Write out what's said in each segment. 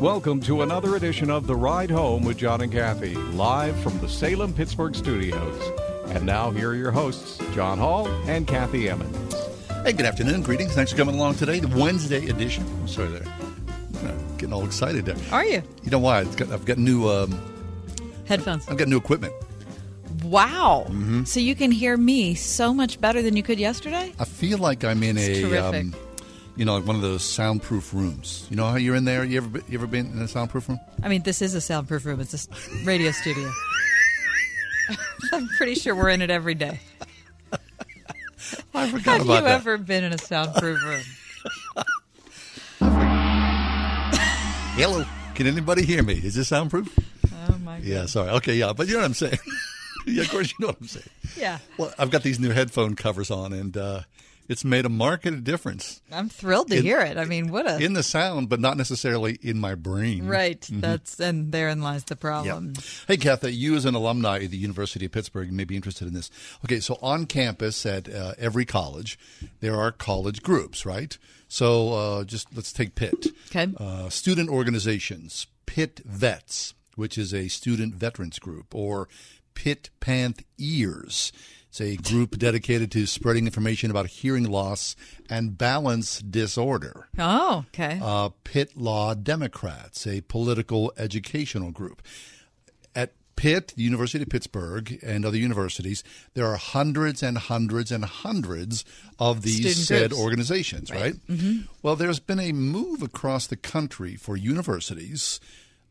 Welcome to another edition of The Ride Home with John and Kathy, live from the Salem Pittsburgh studios. And now, here are your hosts, John Hall and Kathy Emmons. Hey, good afternoon. Greetings. Thanks for coming along today, the Wednesday edition. I'm sorry, there. I'm getting all excited there. Are you? You know why? Got, I've got new. Um, Headphones. I've got new equipment. Wow. Mm-hmm. So you can hear me so much better than you could yesterday? I feel like I'm in It's a, um, you know, like one of those soundproof rooms. You know how you're in there? You ever been- you ever been in a soundproof room? I mean, this is a soundproof room. It's a radio studio. I'm pretty sure we're in it every day. I forgot Have about you that. ever been in a soundproof room? Hello. Can anybody hear me? Is this soundproof? Oh my god. Yeah. Sorry. Okay. Yeah. But you know what I'm saying. yeah. Of course, you know what I'm saying. Yeah. Well, I've got these new headphone covers on, and uh, it's made a marked difference I'm thrilled to In- hear it. I mean, what a in the sound, but not necessarily in my brain. right. That's and therein lies the problem. Hey, Kathy, you as an alumni at the University of Pittsburgh may be interested in this. Okay, so on campus at uh, every college, there are college groups, right? So uh, just let's take Pitt. Okay. Uh, student organizations, Pitt Vets, which is a student veterans group, or Pitt Panth Ears. It's a group dedicated to spreading information about hearing loss and balance disorder Oh, okay. uh, Pitt Law Democrats, a political educational group. At Pitt, the University of Pittsburgh, and other universities, there are hundreds and hundreds and hundreds of these Student said groups. organizations, right? Mm-hmm. Well, there's been a move across the country for universities,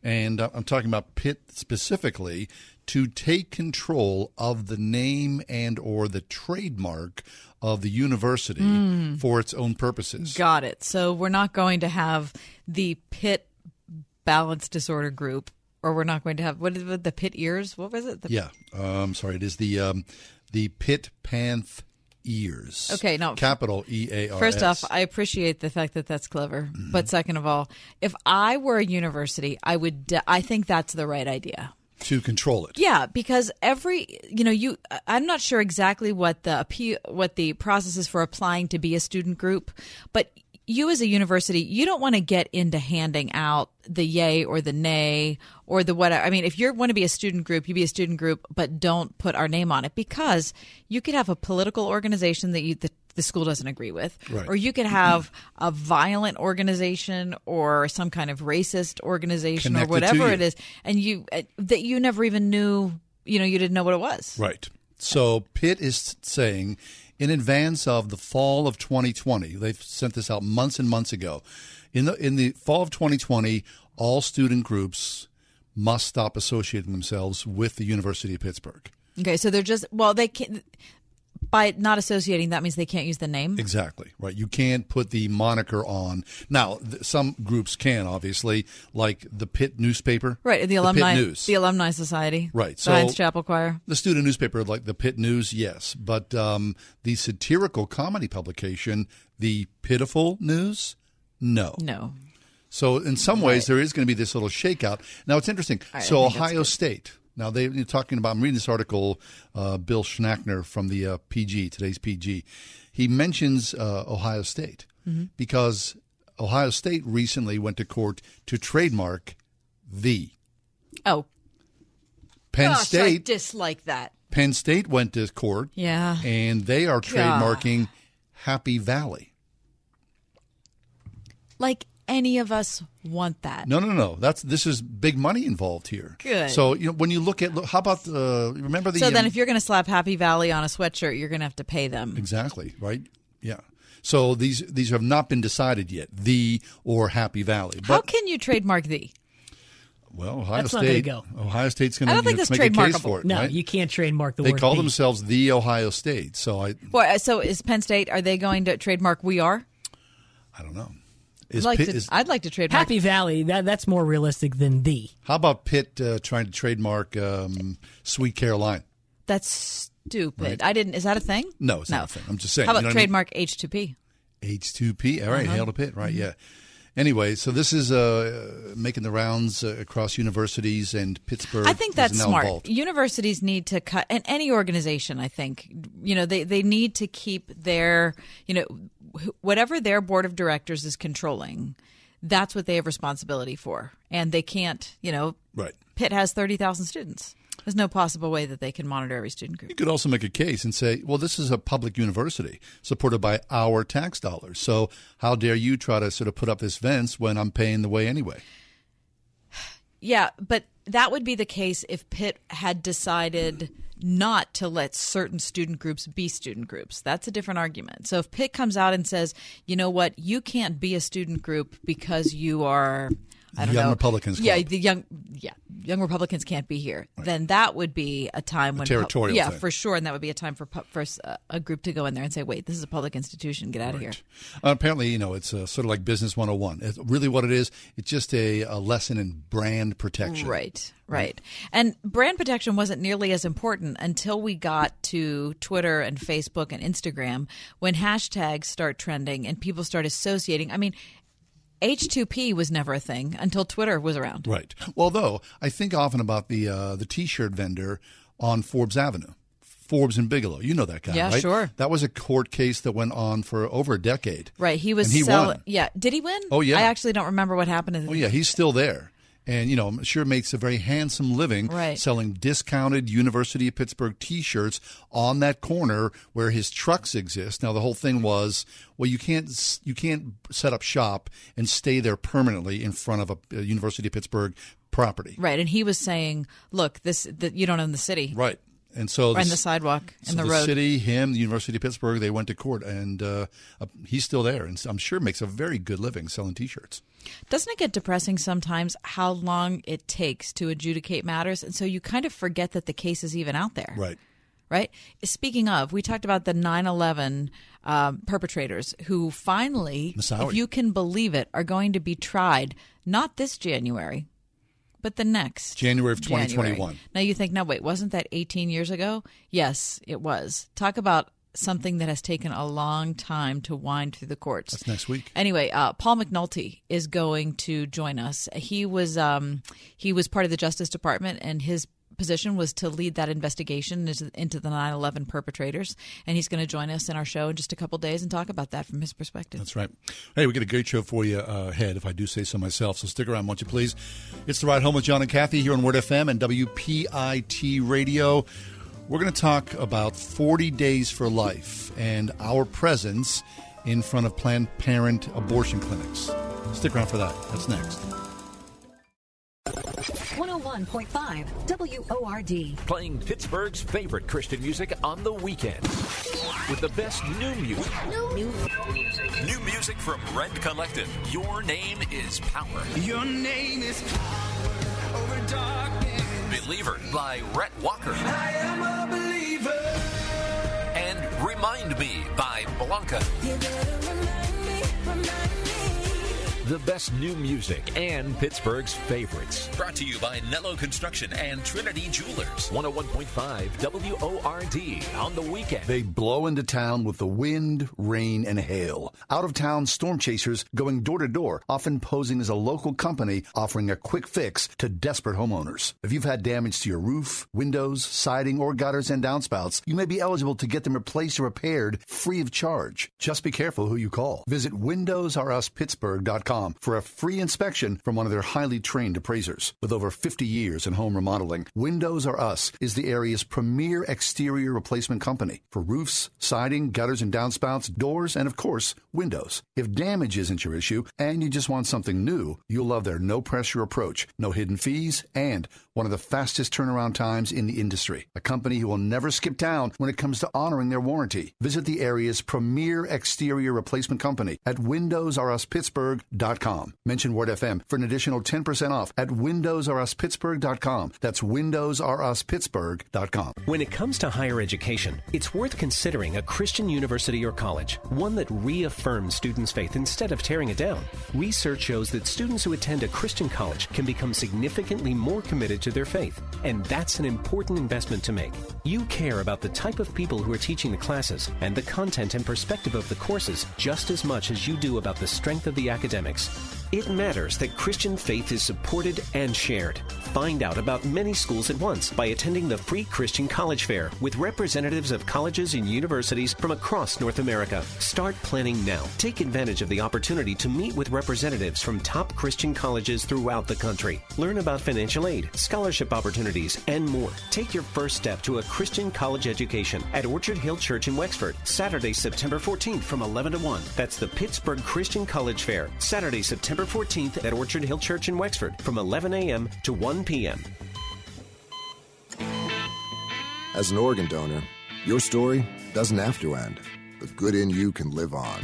and uh, I'm talking about Pitt specifically, to take control of the name and or the trademark of the university Hmm. for its own purposes. Got it. So we're not going to have the Pitt balance disorder group, or we're not going to have what is it, the Pitt ears? What was it? The, Yeah, um, sorry. It is the um, the Pitt Panth Ears. Okay, no. capital E A R. First off, I appreciate the fact that that's clever. Mm-hmm. But second of all, if I were a university, I would. De- I think that's the right idea. To control it. Yeah, because every you know you I'm not sure exactly what the what the process is for applying to be a student group, but you as a university, you don't want to get into handing out the yay or the nay or the what. I mean, if you want to be a student group, you be a student group, but don't put our name on it because you could have a political organization that you the, the school doesn't agree with, Right. or you could have a violent organization or some kind of racist organization Connected or whatever it is, and you uh, that you never even knew. You know, you didn't know what it was. Right. So Pitt is saying, in advance of the fall of 2020, they've sent this out months and months ago. In the in the fall of 2020, all student groups must stop associating themselves with the University of Pittsburgh. Okay, so they're just well, they can't by not associating. That means they can't use the name. Exactly right. You can't put the moniker on. Now, th- some groups can, obviously, like the Pitt newspaper, Right, the alumni, Pitt News, the alumni society, Right, the so- Heinz Chapel Choir. the student newspaper, like the Pitt News, yes, but um, the satirical comedy publication, the Pitiful News, no. No, So in some ways, there is going to be this little shakeout. Now it's interesting. I so Ohio. State. Now they you're talking about. I'm reading this article. Uh, Bill Schackner from the uh, PG today's PG. He mentions uh, Ohio State Mm-hmm. because Ohio State recently went to court to trademark the oh, Penn gosh, I State. dislike that. Penn State went to court. Yeah. and they are trademarking Happy Valley. Like any of us want that. No, no, no. That's this is big money involved here. Good. So you know when you look at look, how about uh, remember the So then, um, if you're going to slap Happy Valley on a sweatshirt, you're going to have to pay them. exactly right yeah. So these these have not been decided yet. The or Happy Valley. How But can you trademark the? Well, Ohio That's not gonna State. go. Ohio State's going to. I don't think that's make trademarkable. for it. No, right? you can't trademark the They word. call the. themselves the Ohio State. So I, Well, uh, so is Penn State? Are they going to trademark "We Are"? I don't know. I'd like, Pitt, to, is, I'd like to trademark. Happy Valley. That that's more realistic than the. how about Pitt uh, trying to trademark um, Sweet Caroline? That's stupid. I didn't. Is that a thing? No, it's no. not a thing. I'm just saying. How you about know what I mean? trademark H2P? H2P. All right, Uh-huh. hail to Pitt. Mm-hmm. Right, yeah. Anyway, so this is uh, making the rounds uh, across universities, and Pittsburgh. I think that's smart. involved. Universities need to cut, and any organization, I think, you know, they, they need to keep their, you know, wh- whatever their board of directors is controlling, that's what they have responsibility for. And they can't, you know, Right. Pitt has 30,000 students. There's no possible way that they can monitor every student group. You could also make a case and say, well, this is a public university supported by our tax dollars. So how dare you try to sort of put up this fence when I'm paying the way anyway? Yeah, but that would be the case if Pitt had decided not to let certain student groups be student groups. That's a different argument. So if Pitt comes out and says, you know what, you can't be a student group because you are. I don't Young know. Republicans Yeah, Club. the young, yeah, young Republicans can't be here. Then that would be a time when, territorial yeah, thing. for sure, and that would be a time for for a group to go in there and say, wait, this is a public institution, get out of here. Uh, apparently, you know, it's uh, sort of like Business 101. It's really what it is, it's just a, a lesson in brand protection. Right, right. And brand protection wasn't nearly as important until we got to Twitter and Facebook and Instagram when hashtags start trending and people start associating. I mean, H2P was never a thing until Twitter was around. Right. Well, though, I think often about the uh, the T-shirt vendor on Forbes Avenue. Forbes and Bigelow. You know that guy, Yeah, right? sure. That was a court case that went on for over a decade. Right. He was And he selling. won. Yeah. Did he win? Oh, yeah. I actually don't remember what happened. In Oh yeah, he's still there, and you know, I'm sure makes a very handsome living Right. selling discounted University of Pittsburgh T-shirts on that corner where his trucks exist. Now the whole thing was, well, you can't you can't set up shop and stay there permanently in front of a, a University of Pittsburgh property, Right. And he was saying, look, this that you don't own the city. right? And so Or in the sidewalk, so in the, the road. city, him, the University of Pittsburgh, they went to court, and uh, uh, he's still there, and I'm sure makes a very good living selling T-shirts. Doesn't it get depressing sometimes how long it takes to adjudicate matters? And so you kind of forget that the case is even out there. Right. Right? Speaking of, we talked about the 9 11 um, perpetrators who finally, if you can believe it, are going to be tried not this January, but the next January of January. 2021. Now you think, no, wait, wasn't that 18 years ago? Yes, it was. Talk about something that has taken a long time to wind through the courts. That's next week. Anyway, uh, Paul McNulty is going to join us. He was um, he was part of the Justice Department, and his position was to lead that investigation into, the 9/11 perpetrators. And he's going to join us in our show in just a couple days and talk about that from his perspective. That's right. Hey, we got a great show for you uh, ahead, if I do say so myself. So stick around, won't you please? It's the ride home with John and Kathy here on Word FM and WPIT Radio. We're going to talk about 40 Days for Life and our presence in front of Planned Parent abortion clinics. Stick around for that. That's next. 101.5 WORD. Playing Pittsburgh's favorite Christian music on the weekend. With the best new music. New, New music from Rend Collective. Your name is power. Your name is power over darkness. Believer by Rhett Walker. I am a believer. And Remind Me by Blanca. You better remind me, remind me. The best new music and Pittsburgh's favorites. Brought to you by Nello Construction and Trinity Jewelers. 101.5 WORD on the weekend. They blow into town with the wind, rain, and hail. Out of town storm chasers going door to door, often posing as a local company offering a quick fix to desperate homeowners. If you've had damage to your roof, windows, siding, or gutters and downspouts, you may be eligible to get them replaced or repaired free of charge. Just be careful who you call. Visit WindowsRUsPittsburgh.com for a free inspection from one of their highly trained appraisers. With over 50 years in home remodeling, Windows R Us is the area's premier exterior replacement company for roofs, siding, gutters and downspouts, doors, and of course, windows. If damage isn't your issue and you just want something new, you'll love their no pressure approach, no hidden fees, and one of the fastest turnaround times in the industry. A company who will never skip town when it comes to honoring their warranty. Visit the area's premier exterior replacement company at WindowsRUsPittsburgh.com. Mention Word FM for an additional 10% off at WindowsRUsPittsburgh.com. That's WindowsRUsPittsburgh.com. When it comes to higher education, it's worth considering a Christian university or college, one that reaffirms students' faith instead of tearing it down. Research shows that students who attend a Christian college can become significantly more committed to their faith, and that's an important investment to make. You care about the type of people who are teaching the classes and the content and perspective of the courses just as much as you do about the strength of the academics. It matters that Christian faith is supported and shared. Find out about many schools at once by attending the free Christian College Fair with representatives of colleges and universities from across North America. Start planning now. Take advantage of the opportunity to meet with representatives from top Christian colleges throughout the country. Learn about financial aid, scholarship opportunities, and more. Take your first step to a Christian college education at Orchard Hill Church in Wexford, Saturday, September 14th from 11 to 1. That's the Pittsburgh Christian College Fair, Saturday, September 14th at Orchard Hill Church in Wexford from 11 a.m. to 1 p.m. As an organ donor, your story doesn't have to end. The good in you can live on.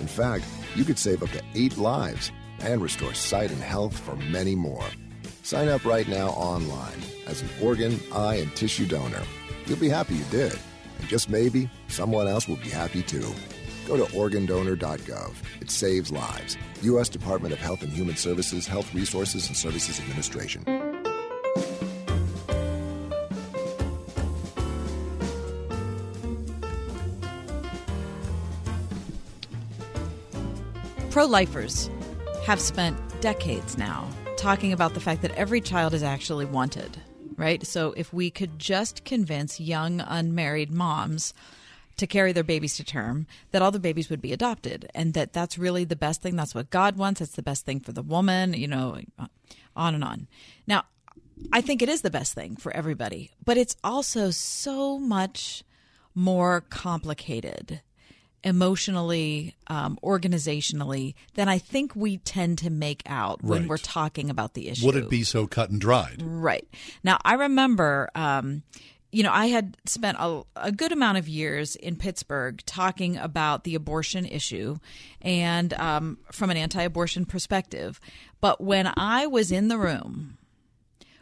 In fact, you could save up to eight lives and restore sight and health for many more. Sign up right now online as an organ, eye, and tissue donor. You'll be happy you did. And just maybe, someone else will be happy too. Go to organdonor.gov. It saves lives. U.S. Department of Health and Human Services, Health Resources and Services Administration. Pro lifers have spent decades now talking about the fact that every child is actually wanted, right? So if we could just convince young unmarried moms to carry their babies to term, that all the babies would be adopted, and that that's really the best thing. That's what God wants. It's the best thing for the woman, you know, on and on. Now, I think it is the best thing for everybody, but it's also so much more complicated emotionally, um, organizationally, than I think we tend to make out when we're talking about the issue. Would it be so cut and dried? Right. Now, I remember, um, you know, I had spent a, a good amount of years in Pittsburgh talking about the abortion issue and um, from an anti abortion perspective. But when I was in the room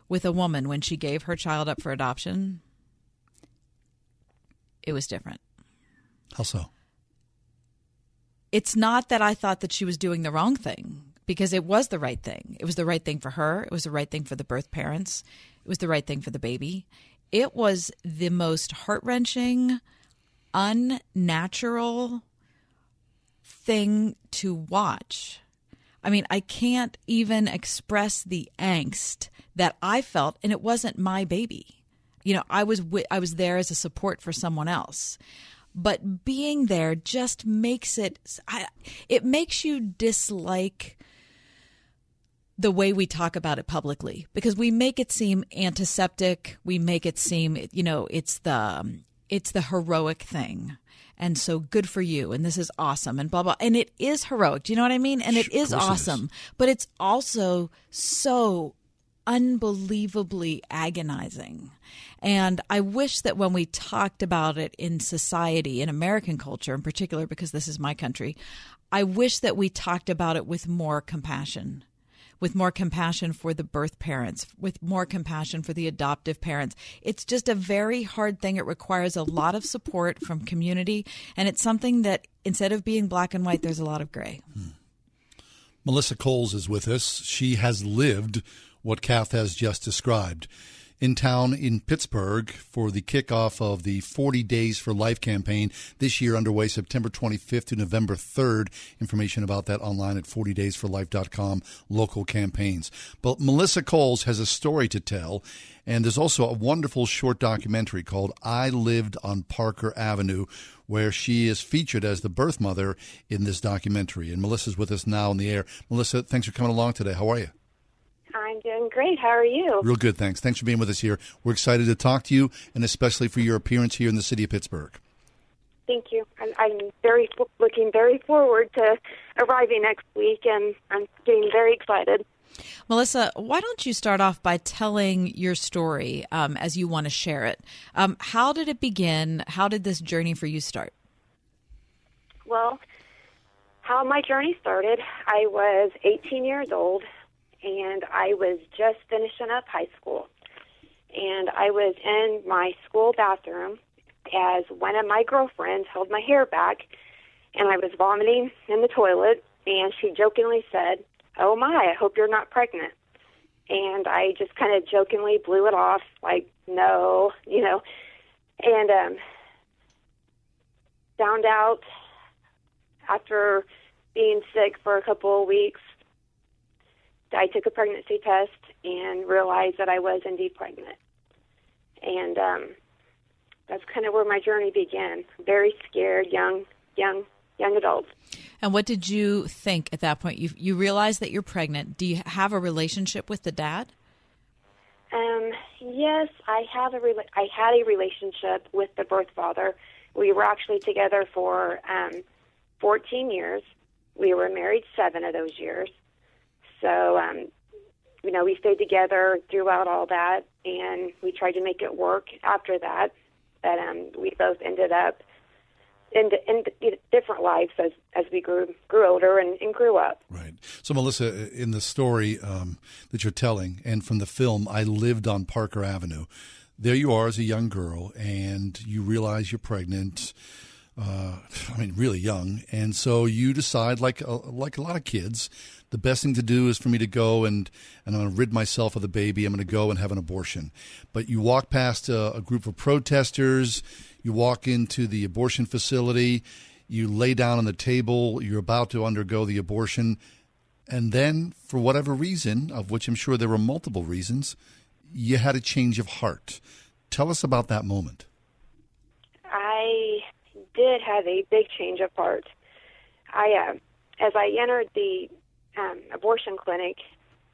with a woman when she gave her child up for adoption, it was different. How so? it's not that I thought that she was doing the wrong thing because it was the right thing. It was the right thing for her. It was the right thing for the birth parents. It was the right thing for the baby. It was the most heart wrenching, unnatural thing to watch. I mean, I can't even express the angst that I felt, and it wasn't my baby. You know, I was wi- I was there as a support for someone else, but being there just makes it I, it makes you dislike the way we talk about it publicly because we make it seem antiseptic. We make it seem, you know, it's the um, it's the heroic thing. And so good for you and this is awesome and blah blah and it is heroic. Do you know what I mean? And it is course it is. awesome. But it's also so unbelievably agonizing. And I wish that when we talked about it in society, in American culture in particular, because this is my country, I wish that we talked about it with more compassion. With more compassion for the birth parents, with more compassion for the adoptive parents. It's just a very hard thing. It requires a lot of support from community. And it's something that instead of being black and white, there's a lot of gray. Melissa Coles is with us. She has lived what Kath has just described. In town in Pittsburgh for the kickoff of the 40 Days for Life campaign this year underway September 25th to November 3rd. Information about that online at 40daysforlife.com, local campaigns. But Melissa Coles has a story to tell, and there's also a wonderful short documentary called I Lived on Parker Avenue, where she is featured as the birth mother in this documentary. And Melissa's with us now in the air. Melissa, thanks for coming along today. How are you? I'm doing great. How are you? Real good, thanks. Thanks for being with us here. We're excited to talk to you, and especially for your appearance here in the city of Pittsburgh. Thank you. I'm, I'm very looking very forward to arriving next week, and I'm getting very excited. Melissa, why don't you start off by telling your story um, as you want to share it? Um, how did it begin? How did this journey for you start? Well, how my journey started, I was 18 years old and I was just finishing up high school. And I was in my school bathroom as one of my girlfriends held my hair back and I was vomiting in the toilet and she jokingly said, "Oh my, I hope you're not pregnant." And I just kind of jokingly blew it off like, "No," you know. And um found out after being sick for a couple of weeks I took a pregnancy test and realized that I was indeed pregnant. And um that's kind of where my journey began. Very scared, young, young, young adult. And what did you think at that point? You you realized that you're pregnant. Do you have a relationship with the dad? Um, yes, I have a rela- I had a relationship with the birth father. We were actually together for um, 14 years. We were married seven of those years. So, um, you know, we stayed together throughout all that, and we tried to make it work after that. But um, we both ended up in, in different lives as as we grew grew older and, and grew up. Right. So, Melissa, in the story um, that you're telling, and from the film, I lived on Parker Avenue. There you are as a young girl, and you realize you're pregnant. Uh, I mean, really young, and so you decide, like a, like a lot of kids, the best thing to do is for me to go and and I'm going to rid myself of the baby. I'm going to go and have an abortion. But you walk past a, a group of protesters. You walk into the abortion facility. You lay down on the table. You're about to undergo the abortion, and then for whatever reason, of which I'm sure there were multiple reasons, you had a change of heart. Tell us about that moment. Did have a big change of heart. I, uh, as I entered the um, abortion clinic,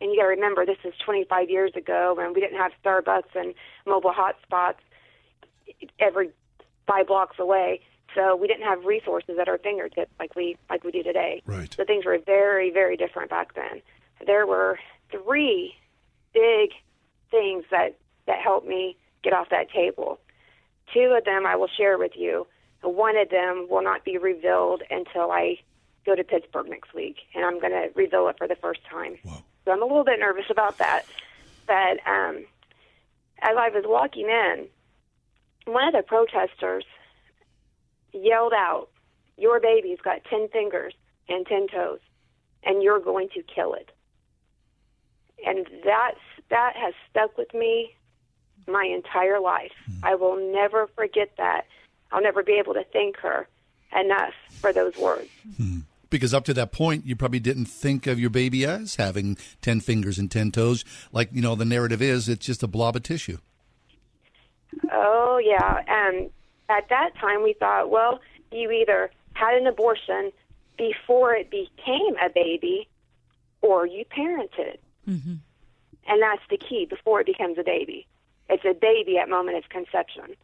and you got to remember this is 25 years ago when we didn't have Starbucks and mobile hotspots every five blocks away. So we didn't have resources at our fingertips like we like we do today. Right. So things were very very different back then. There were three big things that that helped me get off that table. Two of them I will share with you. One of them will not be revealed until I go to Pittsburgh next week, and I'm going to reveal it for the first time. Wow. So I'm a little bit nervous about that. But um, as I was walking in, one of the protesters yelled out, Your baby's got 10 fingers and 10 toes, and you're going to kill it. And that's, that has stuck with me my entire life. Hmm. I will never forget that. I'll never be able to thank her enough for those words. Hmm. Because up to that point, you probably didn't think of your baby as having 10 fingers and 10 toes. Like, you know, the narrative is it's just a blob of tissue. Oh, yeah. And at that time, we thought, well, you either had an abortion before it became a baby or you parented. Mm-hmm. And that's the key before it becomes a baby. It's a baby at moment of conception.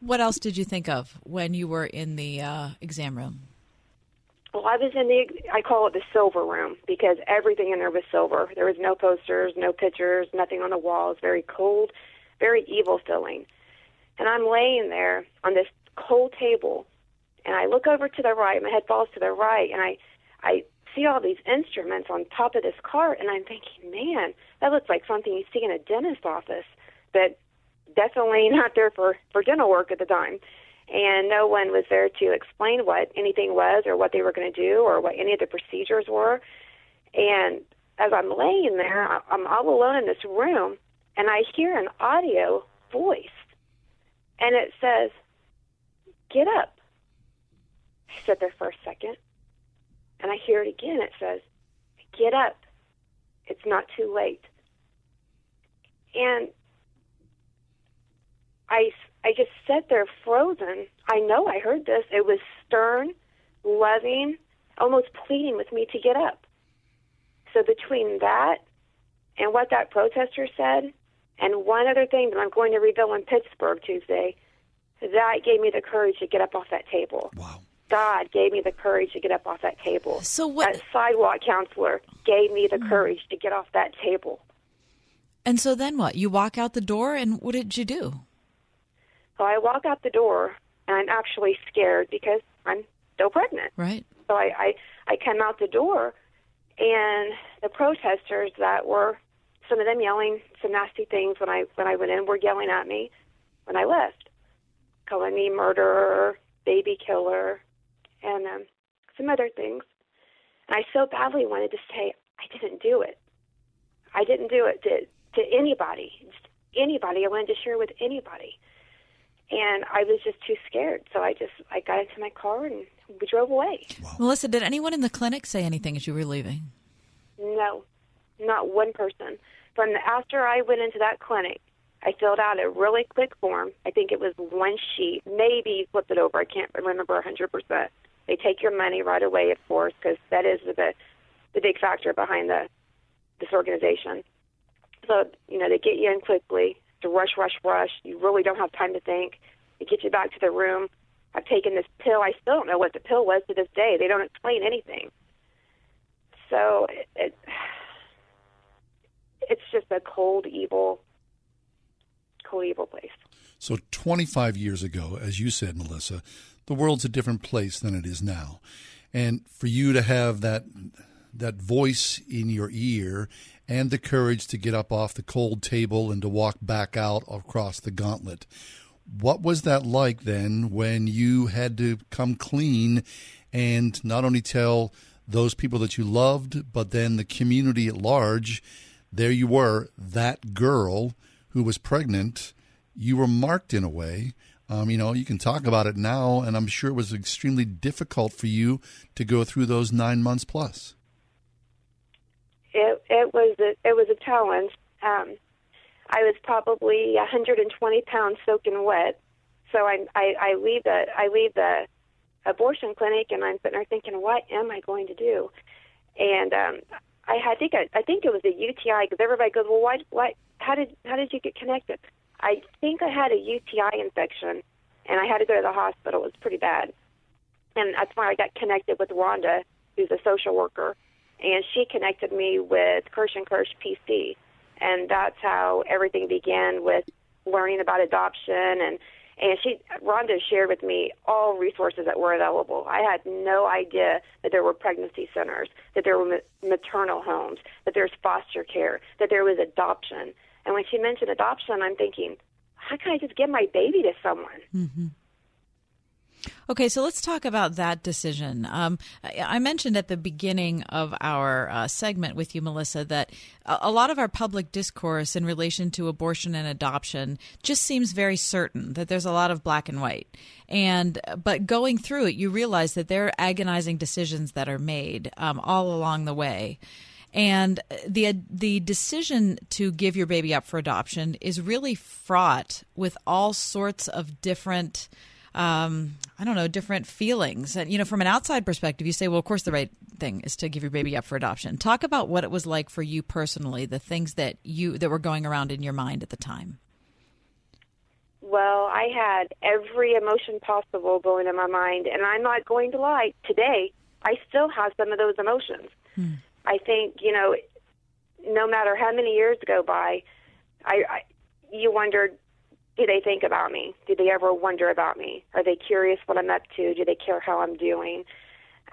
What else did you think of when you were in the uh, exam room? Well, I was in the, I call it the silver room because everything in there was silver. There was no posters, no pictures, nothing on the walls, very cold, very evil feeling. And I'm laying there on this cold table, and I look over to the right, my head falls to the right, and I, I see all these instruments on top of this cart, and I'm thinking, man, that looks like something you see in a dentist office, but definitely not there for, for dental work at the time and no one was there to explain what anything was or what they were going to do or what any of the procedures were. And as I'm laying there, I'm all alone in this room, and I hear an audio voice, and it says, "Get up." I sit there for a second, and I hear it again. It says, "Get up. It's not too late." And I I just sat there frozen. I know I heard this. It was stern, loving, almost pleading with me to get up. So between that and what that protester said, and one other thing that I'm going to reveal in Pittsburgh Tuesday, that gave me the courage to get up off that table. Wow. God gave me the courage to get up off that table. So what? That sidewalk counselor gave me the courage to get off that table. And so then what? You walk out the door, and what did you do? So I walk out the door, and I'm actually scared because I'm still pregnant. Right. So I, I, I come out the door, and the protesters that were, some of them yelling some nasty things when I when I went in, were yelling at me when I left, calling me murderer, baby killer, and um, some other things. And I so badly wanted to say I didn't do it. I didn't do it to to anybody, just anybody. I wanted to share with anybody, and I was just too scared. So I just I got into my car and we drove away. Melissa, did anyone in the clinic say anything as you were leaving? No, not one person. From the, after I went into that clinic, I filled out a really quick form. I think it was one sheet. Maybe you flipped it over. I can't remember 100%. They take your money right away, of course, because that is the the big factor behind the this organization. So you know they get you in quickly. To rush, rush, rush. You really don't have time to think. They get you back to the room. I've taken this pill. I still don't know what the pill was to this day. They don't explain anything. So it, it it's just a cold, evil, cold, evil place. So 25 years ago, as you said, Melissa, the world's a different place than it is now. And for you to have that that voice in your ear and the courage to get up off the cold table and to walk back out across the gauntlet. What was that like then when you had to come clean and not only tell those people that you loved, but then the community at large, there you were, that girl who was pregnant, you were marked in a way. Um, you know, you can talk about it now, and I'm sure it was extremely difficult for you to go through those nine months plus. It it was a, it was a challenge. Um, I was probably 120 pounds soaking wet, so I I, I leave the I leave the abortion clinic, and I'm sitting there thinking, what am I going to do? And um, I, I think I, I think it was a UTI because everybody goes, well, why why how did how did you get connected? I think I had a UTI infection, and I had to go to the hospital. It was pretty bad, and that's why I got connected with Rhonda, who's a social worker, and she connected me with Kirsch and Kirsch PC, and that's how everything began with learning about adoption and and she Rhonda shared with me all resources that were available. I had no idea that there were pregnancy centers, that there were maternal homes, that there's foster care, that there was adoption. And when she mentioned adoption, I'm thinking, how can I just give my baby to someone? Mm-hmm. Okay, so let's talk about that decision. Um, I mentioned at the beginning of our uh, segment with you, Melissa, that a lot of our public discourse in relation to abortion and adoption just seems very certain that there's a lot of black and white. And but going through it, you realize that there are agonizing decisions that are made um, all along the way. And the the decision to give your baby up for adoption is really fraught with all sorts of different um, I don't know, different feelings. And, you know, from an outside perspective, you say, well, of course, the right thing is to give your baby up for adoption. Talk about what it was like for you personally, the things that you that were going around in your mind at the time. Well, I had every emotion possible going in my mind, and I'm not going to lie. Today, I still have some of those emotions. Hmm. I think, you know, no matter how many years go by, I, I you wondered, do they think about me? Do they ever wonder about me? Are they curious what I'm up to? Do they care how I'm doing?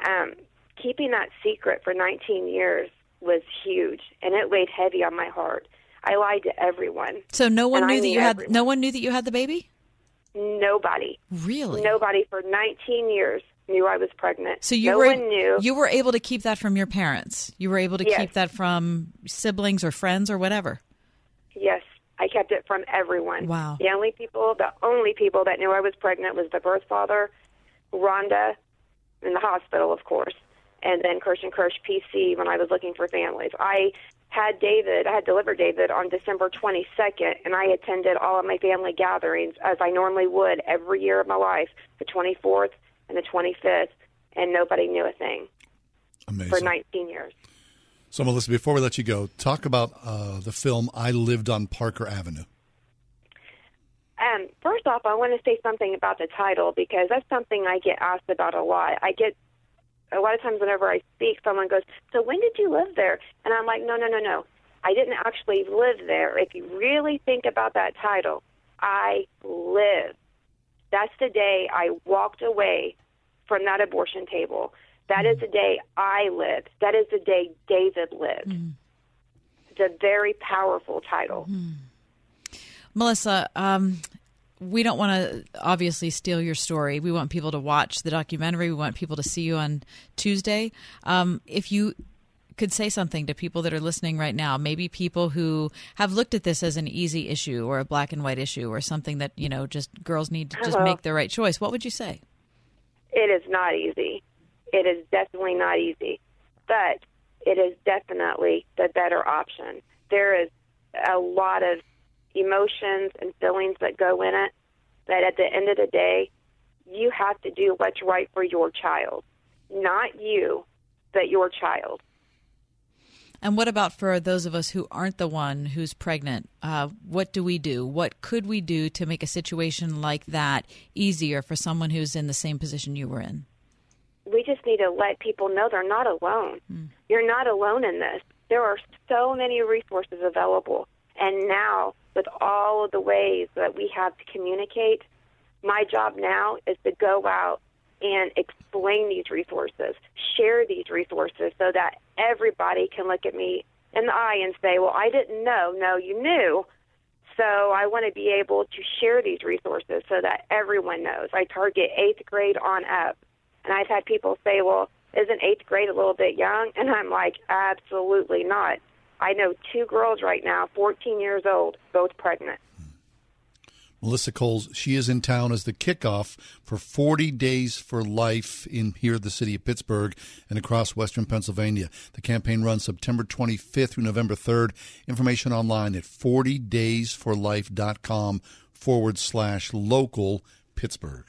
Um, keeping that secret for 19 years was huge, and it weighed heavy on my heart. I lied to everyone. So no one knew that you everyone. had no one knew that you had the baby. Nobody. Really? Nobody for 19 years knew I was pregnant. So you no were one knew. you were able to keep that from your parents. You were able to Yes. keep that from siblings or friends or whatever. Yes, I kept it from everyone. Wow. The only people, the only people that knew I was pregnant was the birth father, Rhonda, in the hospital, of course, and then Kirsch and Kirsch PC when I was looking for families. I had David, I had delivered David on December 22nd, and I attended all of my family gatherings as I normally would every year of my life, the 24th and the 25th, and nobody knew a thing Amazing. for 19 years. So, Melissa, before we let you go, talk about uh, the film I Lived on Parker Avenue. Um, first off, I want to say something about the title because that's something I get asked about a lot. I get a lot of times whenever I speak, someone goes, "So when did you live there?" And I'm like, "No, no, no, no. I didn't actually live there. If you really think about that title, I lived. That's the day I walked away from that abortion table. That is the day I lived. That is the day David lived. Mm-hmm. It's a very powerful title. Melissa, um, we don't want to obviously steal your story. We want people to watch the documentary. We want people to see you on Tuesday. Um, if you could say something to people that are listening right now, maybe people who have looked at this as an easy issue or a black and white issue or something that, you know, just girls need to just Hello. make the right choice, what would you say? It is not easy. It is definitely not easy, but it is definitely the better option. There is a lot of emotions and feelings that go in it, but at the end of the day, you have to do what's right for your child. Not you, but your child. And what about for those of us who aren't the one who's pregnant? Uh, what do we do? What could we do to make a situation like that easier for someone who's in the same position you were in? We just need to let people know they're not alone. Hmm. You're not alone in this. There are so many resources available. And now, with all of the ways that we have to communicate, my job now is to go out and explain these resources, share these resources so that everybody can look at me in the eye and say, Well, I didn't know. No, you knew. So I want to be able to share these resources so that everyone knows. I target eighth grade on up. And I've had people say, well, isn't eighth grade a little bit young? And I'm like, absolutely not. I know two girls right now, 14 years old, both pregnant. Melissa Coles, she is in town as the kickoff for 40 Days for Life in here the city of Pittsburgh and across western Pennsylvania. The campaign runs September 25th through November 3rd. Information online at 40daysforlife.com forward slash local Pittsburgh.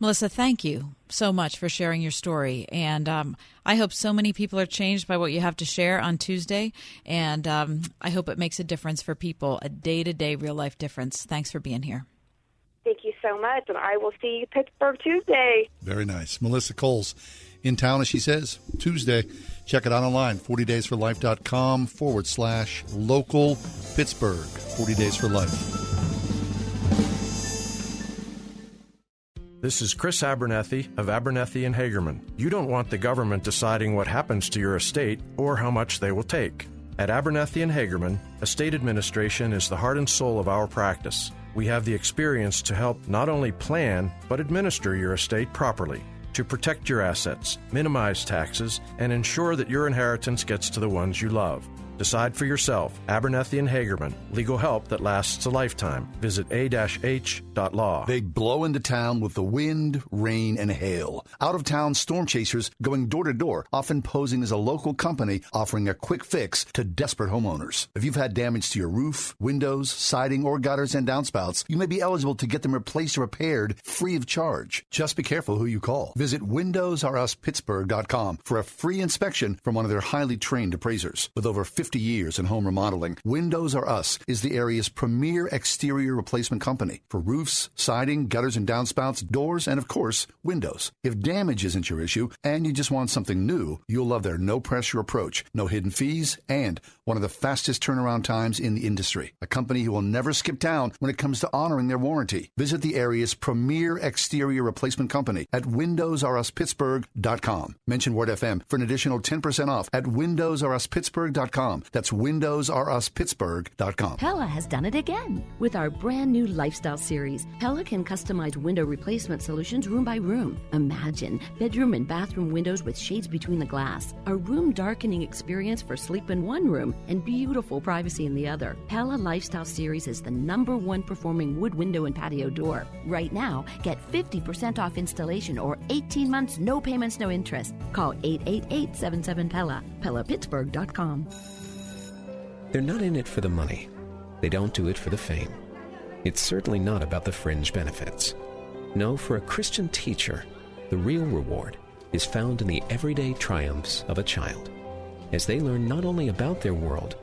Melissa, thank you so much for sharing your story. And um, I hope so many people are changed by what you have to share on Tuesday. And um, I hope it makes a difference for people, a day to day real life difference. Thanks for being here. Thank you so much. And I will see you Pittsburgh Tuesday. Very nice. Melissa Coles in town, as she says, Tuesday. Check it out online, 40daysforlife.com forward slash local Pittsburgh. 40 Days for Life. This is Chris Abernethy of Abernethy and Hagerman. You don't want the government deciding what happens to your estate or how much they will take. At Abernethy and Hagerman, estate administration is the heart and soul of our practice. We have the experience to help not only plan, but administer your estate properly, to protect your assets, minimize taxes, and ensure that your inheritance gets to the ones you love. Decide for yourself. Abernethy and Hagerman. Legal help that lasts a lifetime. Visit a-h.law. They blow into town with the wind, rain, and hail. Out of town storm chasers going door to door, often posing as a local company offering a quick fix to desperate homeowners. If you've had damage to your roof, windows, siding, or gutters and downspouts, you may be eligible to get them replaced or repaired free of charge. Just be careful who you call. Visit WindowsRUsPittsburgh.com for a free inspection from one of their highly trained appraisers. With over 50 years in home remodeling, Windows R Us is the area's premier exterior replacement company for roofs, siding, gutters and downspouts, doors, and of course, windows. If damage isn't your issue and you just want something new, you'll love their no pressure approach, no hidden fees, and one of the fastest turnaround times in the industry. A company who will never skip town when it comes to honoring their warranty. Visit the area's premier exterior replacement company at WindowsRUsPittsburgh.com. Mention Word FM for an additional 10% off at WindowsRUsPittsburgh.com. That's WindowsRUsPittsburgh.com. Pella has done it again. With our brand new lifestyle series, Pella can customize window replacement solutions room by room. Imagine bedroom and bathroom windows with shades between the glass, a room darkening experience for sleep in one room, and beautiful privacy in the other. Pella Lifestyle Series is the number one performing wood window and patio door. Right now, get 50% off installation or 18 months, no payments, no interest. Call 888 77 Pella, PellaPittsburgh.com. They're not in it for the money. They don't do it for the fame. It's certainly not about the fringe benefits. No, for a Christian teacher, the real reward is found in the everyday triumphs of a child as they learn not only about their world,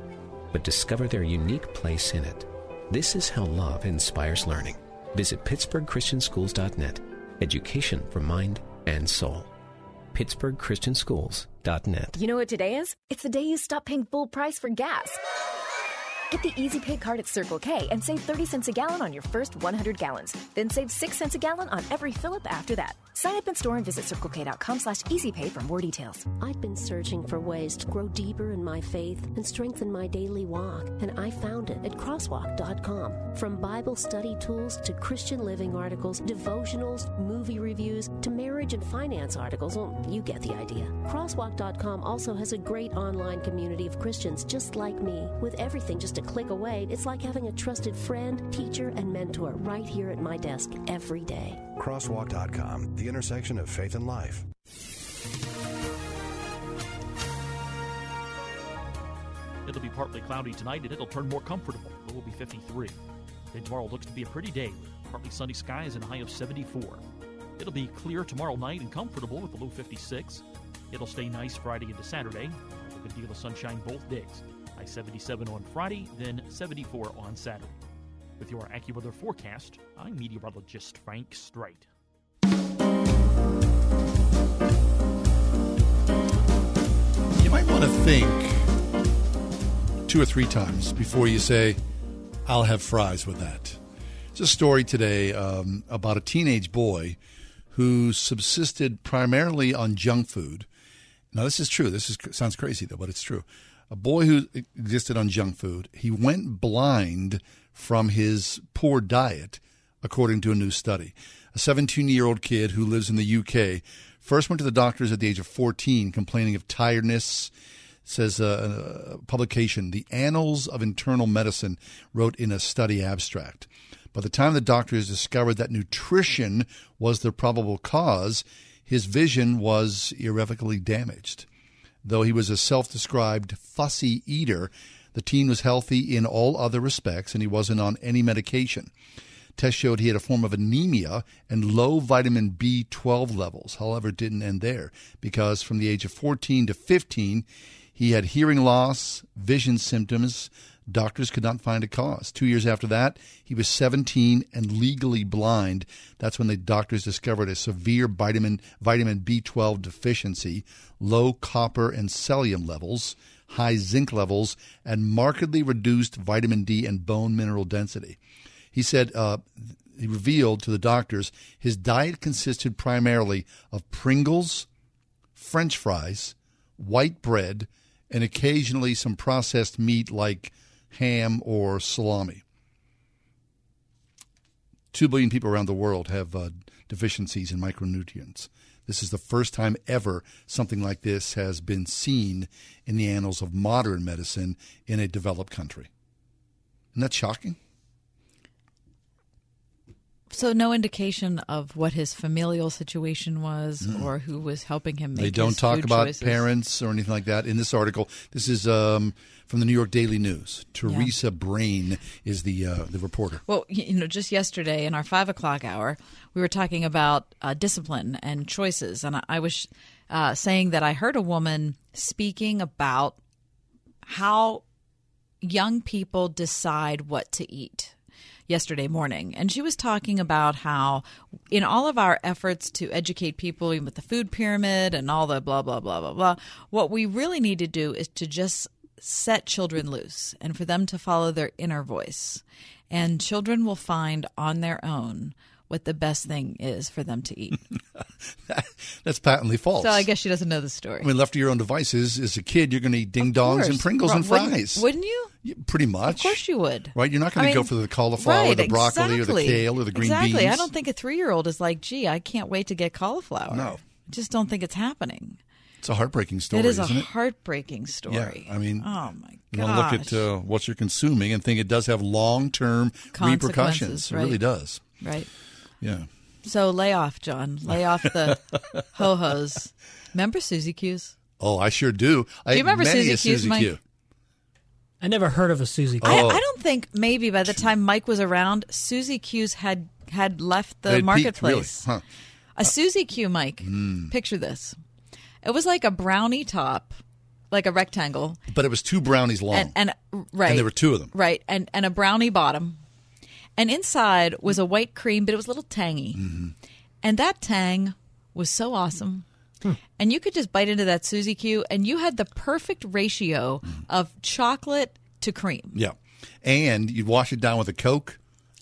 but discover their unique place in it. This is how love inspires learning. Visit pittsburghchristianschools.net. Education for mind and soul. pittsburghchristianschools.net. You know what today is? It's the day you stop paying full price for gas. Get the Easy Pay card at Circle K and save 30 cents a gallon on your first 100 gallons. Then save 6 cents a gallon on every fill up after that. Sign up in store and visit circlek.com slash easypay for more details. I've been searching for ways to grow deeper in my faith and strengthen my daily walk, and I found it at crosswalk.com. From Bible study tools to Christian living articles, devotionals, movie reviews, to marriage and finance articles, well, you get the idea. Crosswalk.com also has a great online community of Christians just like me. With everything just a click away, it's like having a trusted friend, teacher, and mentor right here at my desk every day. Crosswalk.com, the intersection of faith and life. It'll be partly cloudy tonight and it'll turn more comfortable. It will be 53. Then tomorrow looks to be a pretty day with partly sunny skies and a high of 74. It'll be clear tomorrow night and comfortable with a low 56. It'll stay nice Friday into Saturday. A good deal of sunshine both days. High 77 on Friday, then 74 on Saturday. With your AccuWeather forecast, I'm meteorologist Frank Strait. You might want to think two or three times before you say, I'll have fries with that. It's a story today um, about a teenage boy who subsisted primarily on junk food. Now, this is true. This is, sounds crazy, though, but it's true. A boy who existed on junk food, he went blind from his poor diet, according to a new study. A 17 year old kid who lives in the UK first went to the doctors at the age of 14 complaining of tiredness. Says a, publication, the Annals of Internal Medicine wrote in a study abstract. By the time the doctors discovered that nutrition was the probable cause, his vision was irrevocably damaged. Though he was a self described fussy eater, the teen was healthy in all other respects and he wasn't on any medication. Tests showed he had a form of anemia and low vitamin B12 levels. However, it didn't end there because from the age of 14 to 15, he had hearing loss, vision symptoms. Doctors could not find a cause. Two years after that, he was 17 and legally blind. That's when the doctors discovered a severe vitamin, vitamin B12 deficiency, low copper and selenium levels, high zinc levels, and markedly reduced vitamin D and bone mineral density. He said uh, he revealed to the doctors his diet consisted primarily of Pringles, French fries, white bread, and occasionally some processed meat like ham or salami. Two billion people around the world have uh, deficiencies in micronutrients. This is the first time ever something like this has been seen in the annals of modern medicine in a developed country. Isn't that shocking? So no indication of what his familial situation was Mm. or who was helping him make They don't talk about choices. parents or anything like that in this article. This is um, from the New York Daily News. Teresa Brain is the uh, the reporter. Well, you know, just yesterday in our five o'clock hour, we were talking about uh, discipline and choices, and I, I was uh, saying that I heard a woman speaking about how young people decide what to eat yesterday morning. And she was talking about how, in all of our efforts to educate people with the food pyramid and all the blah, blah, blah, blah, blah, what we really need to do is to just set children loose and for them to follow their inner voice. And children will find on their own what the best thing is for them to eat. That's patently false. So I guess she doesn't know the story. I mean, left to your own devices, as a kid, you're going to eat ding dongs and. Pringles and Wouldn't- fries. Wouldn't you? Yeah, Pretty much. Of course you would. Right? You're not going I to go for the cauliflower, right, the broccoli, or the kale, or the green beans. exactly. I don't think a three year old is like, gee, I can't wait to get cauliflower. No. I just don't think it's happening. It's a heartbreaking story, it is a it? heartbreaking story. Yeah, I mean, oh my you want to look at uh, what you're consuming and think it does have long term repercussions. It really does. Right. Yeah. So lay off, John. Lay off the ho hos. Remember Susie Q's? Oh, I sure do. I Do you ate remember many Suzy a Q's, Suzy Mike? Q. I never heard of a Susie. I, Oh. I don't think maybe by the time Mike was around, Susie Q's had had left the They had peaked, marketplace. really. Huh. A Susie Q, Mike. Mm. Picture this. It was like a brownie top, like a rectangle, But it was two brownies long. and and right, And there were two of them. right, and and a brownie bottom, and inside was a white cream, but it was a little tangy. Mm-hmm. And that tang was so awesome. And you could just bite into that Suzy Q, and you had the perfect ratio mm. of chocolate to cream. Yeah. And you'd wash it down with a Coke.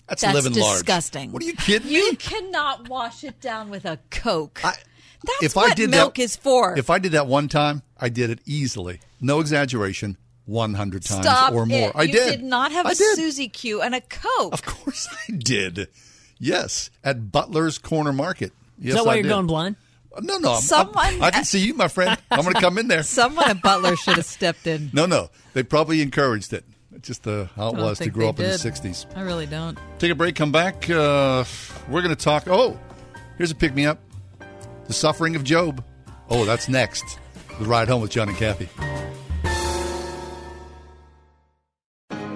That's, That's living large. disgusting. What are you kidding You me? You cannot wash it down with a Coke. That's if what I did milk that, is for. If I did that one time, I did it easily. No exaggeration. 100 times Stop or more. it. I you did. not have I a did. Suzy Q and a Coke. Of course I did. Yes, at Butler's Corner Market. Yes, Is that why I you're did. going blind? No, no. I'm- Someone- I'm- I can see you, my friend. I'm going to come in there. Someone at Butler should have stepped in. No, no. They probably encouraged it. It's just uh, how it was to grow they up in the 60s. I really don't. Take a break, come back. Uh, we're going to talk. Oh, here's a pick me up The Suffering of Job. Oh, that's next. The Ride Home with John and Kathy.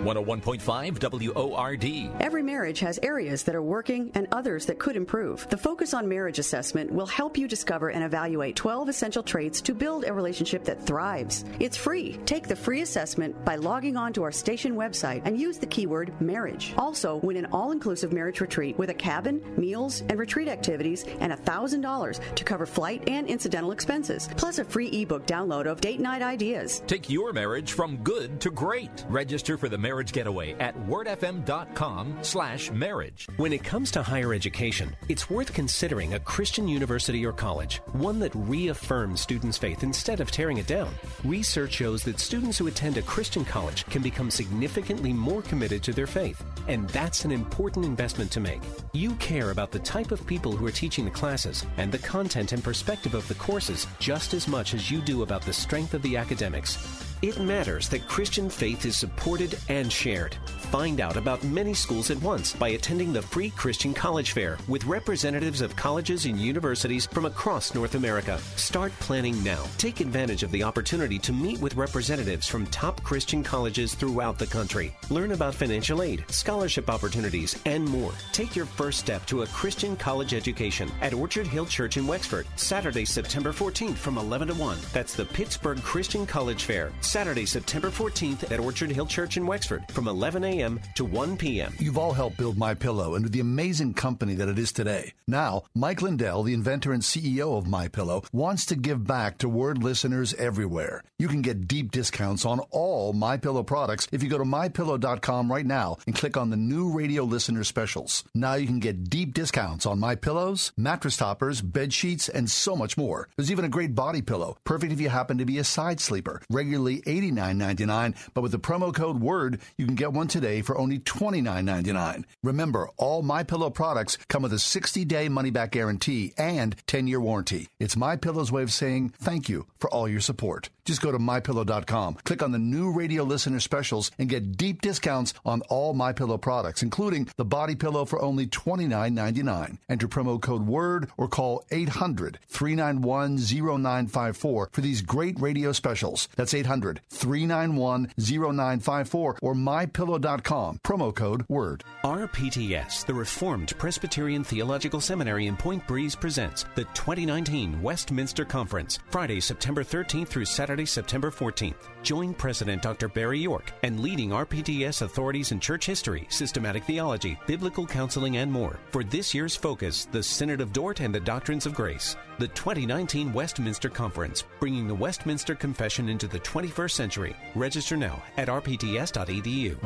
101.5 WORD. Every marriage has areas that are working and others that could improve. The Focus on Marriage assessment will help you discover and evaluate 12 essential traits to build a relationship that thrives. It's free. Take the free assessment by logging on to our station website and use the keyword marriage. Also, win an all inclusive marriage retreat with a cabin, meals, and retreat activities and $1,000 to cover flight and incidental expenses, plus a free ebook download of date night ideas. Take your marriage from good to great. Register for the marriage getaway at wordfm.com slash marriage. When it comes to higher education, it's worth considering a Christian university or college, one that reaffirms students' faith instead of tearing it down. Research shows that students who attend a Christian college can become significantly more committed to their faith, and that's an important investment to make. You care about the type of people who are teaching the classes and the content and perspective of the courses just as much as you do about the strength of the academics. It matters that Christian faith is supported and shared. Find out about many schools at once by attending the free Christian College Fair with representatives of colleges and universities from across North America. Start planning now. Take advantage of the opportunity to meet with representatives from top Christian colleges throughout the country. Learn about financial aid, scholarship opportunities, and more. Take your first step to a Christian college education at Orchard Hill Church in Wexford, Saturday, September 14th from 11 to 1. That's the Pittsburgh Christian College Fair, Saturday, September 14th at Orchard Hill Church in Wexford from 11 a.m. to 1 p.m. You've all helped build My Pillow into the amazing company that it is today. Now, Mike Lindell, the inventor and CEO of My Pillow, wants to give back to word listeners everywhere. You can get deep discounts on all My Pillow products if you go to mypillow.com right now and click on the new radio listener specials. Now you can get deep discounts on My Pillows, mattress toppers, bed sheets, and so much more. There's even a great body pillow, perfect if you happen to be a side sleeper. Regularly $89.99, but with the promo code WORD, you can get one today for only $29.99. Remember, all My Pillow products come with a 60-day money-back guarantee and 10-year warranty. It's My Pillow's way of saying thank you for all your support. Just go to mypillow.com, click on the new radio listener specials, and get deep discounts on all My Pillow products, including the body pillow for only $29.99. Enter promo code WORD or call 800-391-0954 for these great radio specials. That's 800-391-0954 or mypillow.com. Promo code WORD. RPTS, the Reformed Presbyterian Theological Seminary in Point Breeze, presents the 2019 Westminster Conference, Friday, September 13th through Saturday, September 14th. Join President Dr. Barry York and leading RPTS authorities in church history, systematic theology, biblical counseling, and more for this year's focus, the Synod of Dort and the Doctrines of Grace. The 2019 Westminster Conference, bringing the Westminster Confession into the 21st century. Register now at rpts.edu.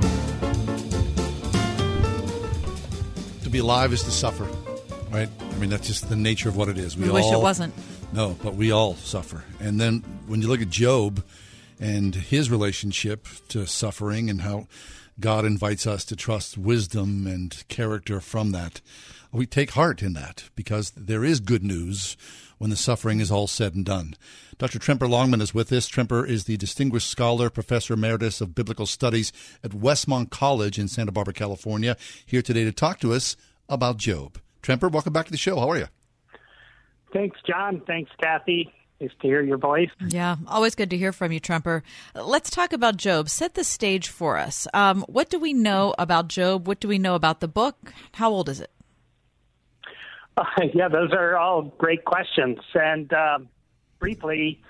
To be alive is to suffer, right? I mean, that's just the nature of what it is. We wish it wasn't. No, but we all suffer. And then when you look at Job and his relationship to suffering and how God invites us to trust wisdom and character from that, we take heart in that because there is good news when the suffering is all said and done. Dr. Tremper Longman is with us. Tremper is the Distinguished Scholar, Professor Emeritus of Biblical Studies at Westmont College in Santa Barbara, California, here today to talk to us about Job. Tremper, welcome back to the show. How are you? Thanks, John. Thanks, Kathy. Nice to hear your voice. Yeah, always good to hear from you, Tremper. Let's talk about Job. Set the stage for us. Um, what do we know about Job? What do we know about the book? How old is it? Uh, yeah, those are all great questions. And uh, briefly,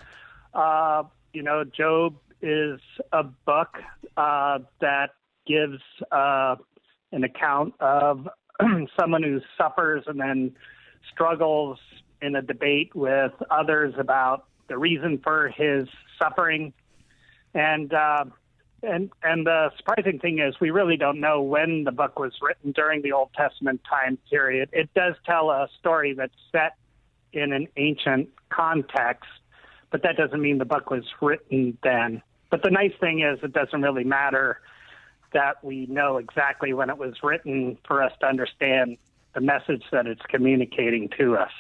uh, you know, Job is a book uh, that gives uh, an account of someone who suffers and then struggles in a debate with others about the reason for his suffering. And uh, and and the surprising thing is, we really don't know when the book was written during the Old Testament time period. It does tell a story that's set in an ancient context, but that doesn't mean the book was written then. But the nice thing is, it doesn't really matter that we know exactly when it was written for us to understand the message that it's communicating to us.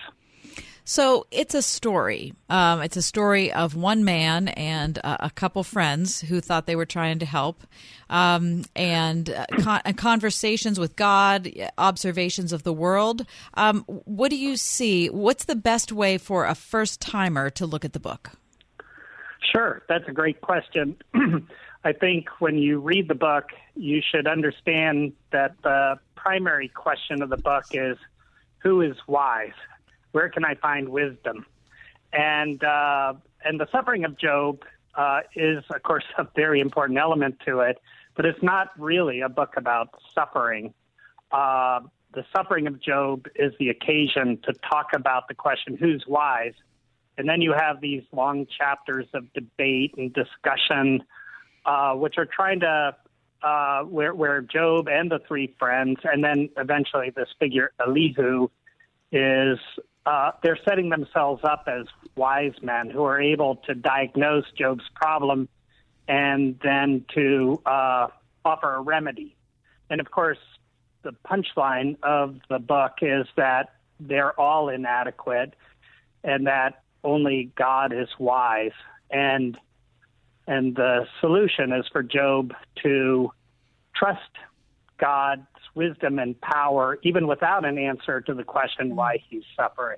So it's a story. Um, it's a story of one man and uh, a couple friends who thought they were trying to help, um, and uh, con- conversations with God, observations of the world. Um, what do you see? What's the best way for a first timer to look at the book? Sure, that's a great question. I think when you read the book, you should understand that the primary question of the book is who is wise? Where can I find wisdom? And uh, and the suffering of Job uh, is, of course, a very important element to it, but it's not really a book about suffering. Uh, the suffering of Job is the occasion to talk about the question, who's wise? And then you have these long chapters of debate and discussion, uh, which are trying to, uh, where, where Job and the three friends, and then eventually this figure, Elihu, is uh, they're setting themselves up as wise men who are able to diagnose Job's problem and then to uh, offer a remedy. And of course, the punchline of the book is that they're all inadequate and that only God is wise. And and the solution is for Job to trust God's wisdom and power, even without an answer to the question why he's suffering.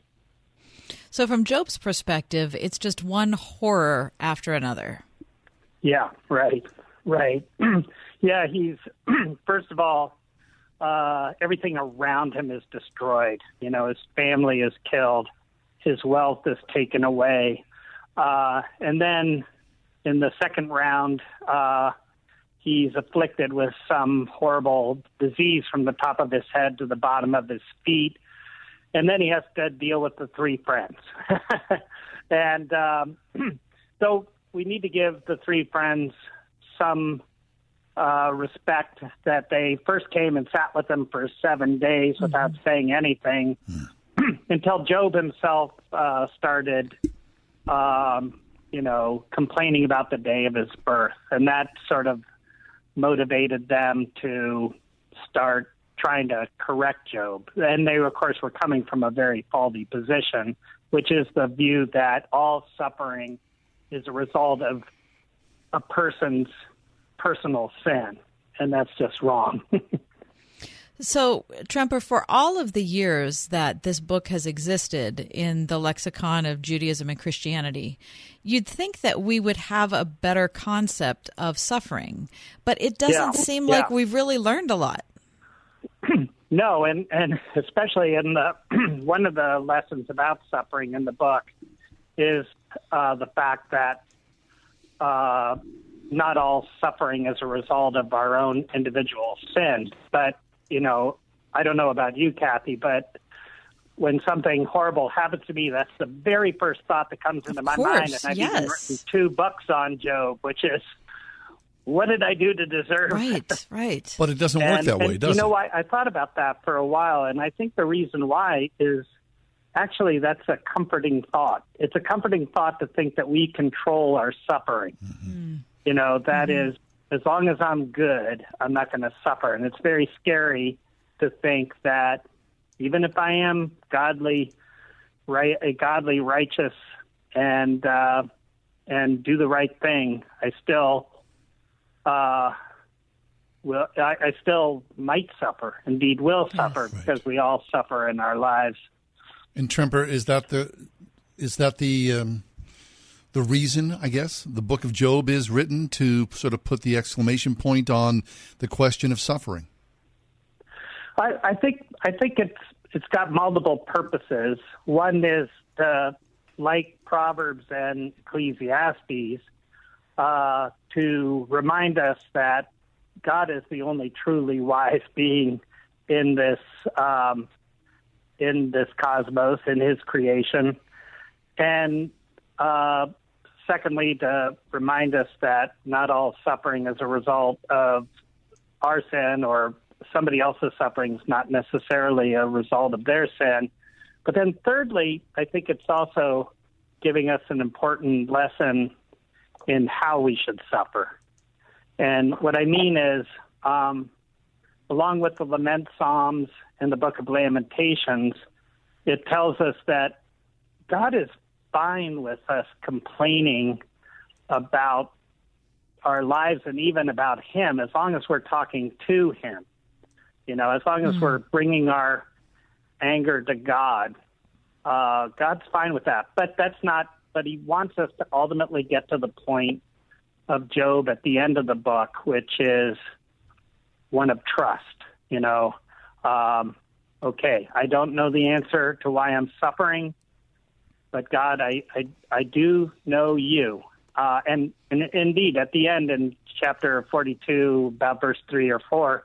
So, from Job's perspective, it's just one horror after another. Yeah, right, right. yeah, he's, first of all, uh, everything around him is destroyed. You know, his family is killed, his wealth is taken away. Uh, and then in the second round, uh, he's afflicted with some horrible disease from the top of his head to the bottom of his feet. And then he has to deal with the three friends. and um, so we need to give the three friends some uh, respect that they first came and sat with them for seven days without mm-hmm. saying anything until Job himself uh, started, um, you know, complaining about the day of his birth. And that sort of motivated them to start trying to correct Job. And they, of course, were coming from a very faulty position, which is the view that all suffering is a result of a person's personal sin. And that's just wrong. So, Tremper, for all of the years that this book has existed in the lexicon of Judaism and Christianity, you'd think that we would have a better concept of suffering, but it doesn't Yeah. seem Yeah. like we've really learned a lot. no, and and especially in the one of the lessons about suffering in the book is uh, the fact that uh, not all suffering is a result of our own individual sin. But you know, I don't know about you, Kathy, but when something horrible happens to me, that's the very first thought that comes into my mind. And I've even written two books on Job, which is what did I do to deserve? Right, right. But it doesn't work that way, and does you know it? why? I thought about that for a while, and I think the reason why is actually that's a comforting thought. It's a comforting thought to think that we control our suffering. Mm-hmm. You know, that is as long as I'm good, I'm not going to suffer, and it's very scary to think that even if I am godly, right, a godly, righteous, and uh, and do the right thing, I still uh, will. I, I still might suffer. Indeed, will suffer because we all suffer in our lives. And Tremper, is that the is that the um, the reason? I guess the Book of Job is written to sort of put the exclamation point on the question of suffering. I, I think I think it's it's got multiple purposes. One is to, like Proverbs and Ecclesiastes, uh, to remind us that God is the only truly wise being in this um, in this cosmos in His creation, and uh, secondly, to remind us that not all suffering is a result of our sin or somebody else's suffering is not necessarily a result of their sin. But then, thirdly, I think it's also giving us an important lesson in how we should suffer. And what I mean is, um, along with the lament psalms and the book of Lamentations, it tells us that God is fine with us complaining about our lives and even about Him as long as we're talking to Him. You know, as long as Mm. we're bringing our anger to God, uh, God's fine with that. But that's not, but He wants us to ultimately get to the point of Job at the end of the book, which is one of trust. You know, um, okay, I don't know the answer to why I'm suffering, but God, I, I, I do know you. Uh, and, and indeed, at the end in chapter 42, about verse 3 or 4,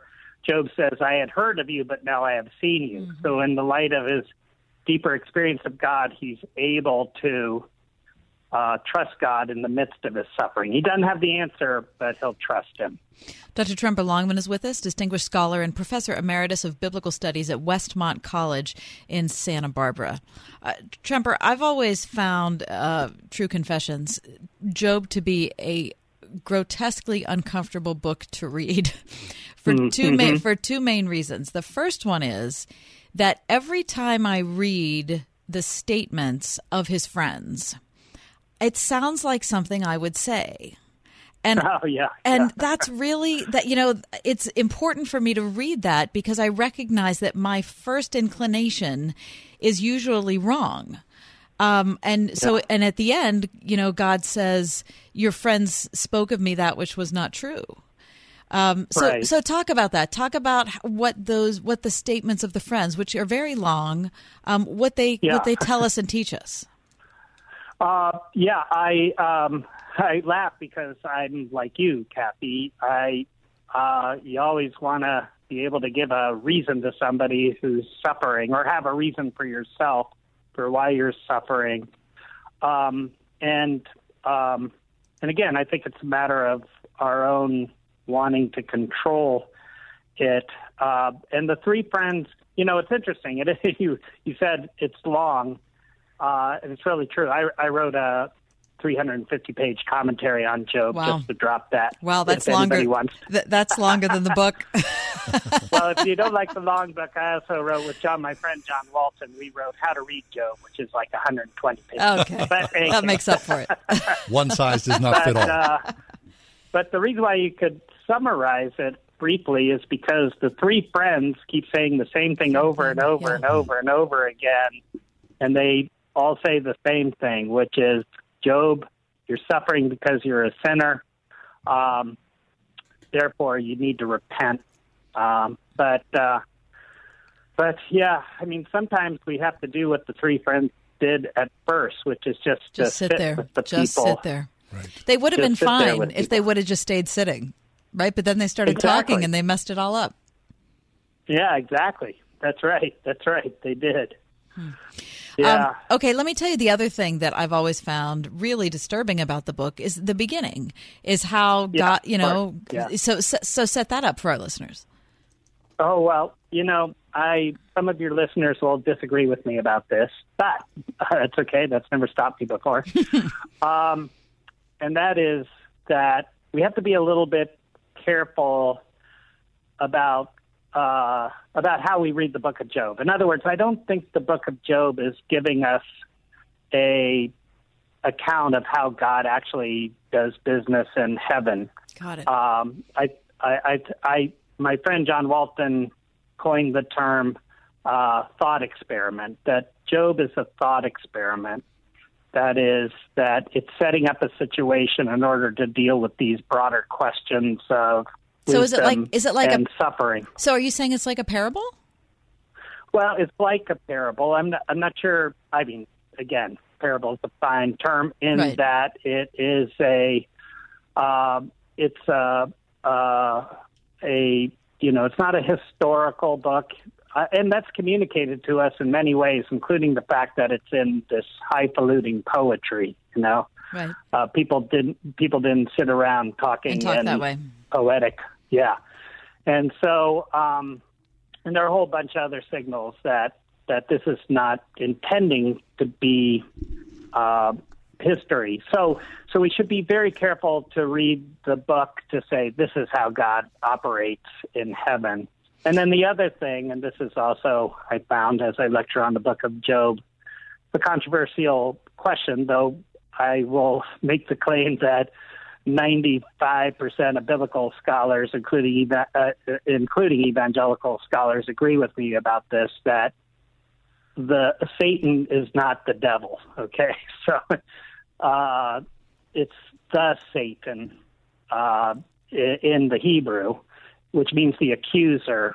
Job says, I had heard of you, but now I have seen you. So, in the light of his deeper experience of God, he's able to uh, trust God in the midst of his suffering. He doesn't have the answer, but he'll trust him. Dr. Tremper Longman is with us, distinguished scholar and professor emeritus of biblical studies at Westmont College in Santa Barbara. Uh, Tremper, I've always found uh, True Confessions, Job, to be a grotesquely uncomfortable book to read for Mm, 2 main mhm. for two main reasons. The first one is that every time I read the statements of his friends, it sounds like something I would say. And oh yeah, and that's really that you know it's important for me to read that because I recognize that my first inclination is usually wrong. Um, and so, and at the end, you know, God says, "Your friends spoke of me that which was not true." Um, so, Right. so talk about that. Talk about what those, what the statements of the friends, which are very long, um, what they, Yeah. what they tell us and teach us. Uh, yeah, I um, I laugh because I'm like you, Kathy. I uh, you always want to be able to give a reason to somebody who's suffering, or have a reason for yourself for why you're suffering. Um, and um, and again, I think it's a matter of our own wanting to control it. Uh, and the three friends, you know, it's interesting. It you you said it's long, uh, and it's really true. I I wrote a 350 page commentary on Job Wow. just to drop that. Wow, that's longer. Wants. th- that's longer than the book. well, if you don't like the long book, I also wrote with John, my friend John Walton. We wrote How to Read Job, which is like 120 pages. Okay. But, That makes up for it. One size does not fit all. Uh, but the reason why you could summarize it briefly is because the three friends keep saying the same thing over and over and over and over again, and they all say the same thing, which is, Job, you're suffering because you're a sinner. Um, therefore, you need to repent. Um, but uh, but yeah, I mean, sometimes we have to do what the three friends did at first, which is just to Just sit there. with the Just people. sit there. They would have Just been fine with if they would have just stayed sitting, right? But then they started Exactly. talking and they messed it all up. Yeah, exactly. That's right. That's right. They did. Yeah. Um, okay, let me tell you the other thing that I've always found really disturbing about the book is the beginning, is how Yeah, God, you know, yeah. so, so so set that up for our listeners. Oh well, you know, I some of your listeners will disagree with me about this, but that's okay. That's never stopped me before. um, and that is that we have to be a little bit careful about uh, about how we read the Book of Job. In other words, I don't think the Book of Job is giving us a account of how God actually does business in heaven. Got it. Um, I, I, I, I, my friend John Walton coined the term uh, thought experiment. That Job is a thought experiment. That is that it's setting up a situation in order to deal with these broader questions of So is it like- is it like a- suffering? So are you saying it's like a parable? Well, it's like a parable. I'm not, I'm not sure. I mean, again, parable is a fine term in Right. that it is a, um, it's a, uh, a you know it's not a historical book, uh, and that's communicated to us in many ways, including the fact that it's in this highfalutin poetry. You know, Right. uh, people didn't people didn't sit around talking And talk that way. poetic, yeah. And so, um, and there are a whole bunch of other signals that that this is not intending to be uh, history. So, so we should be very careful to read the book to say this is how God operates in heaven. And then the other thing, and this is also I found as I lecture on the book of Job, the controversial question, though I will make the claim that 95% of biblical scholars, including uh, including evangelical scholars, agree with me about this. That the Satan is not the devil. Okay, so uh, it's the Satan uh, in the Hebrew, which means the accuser,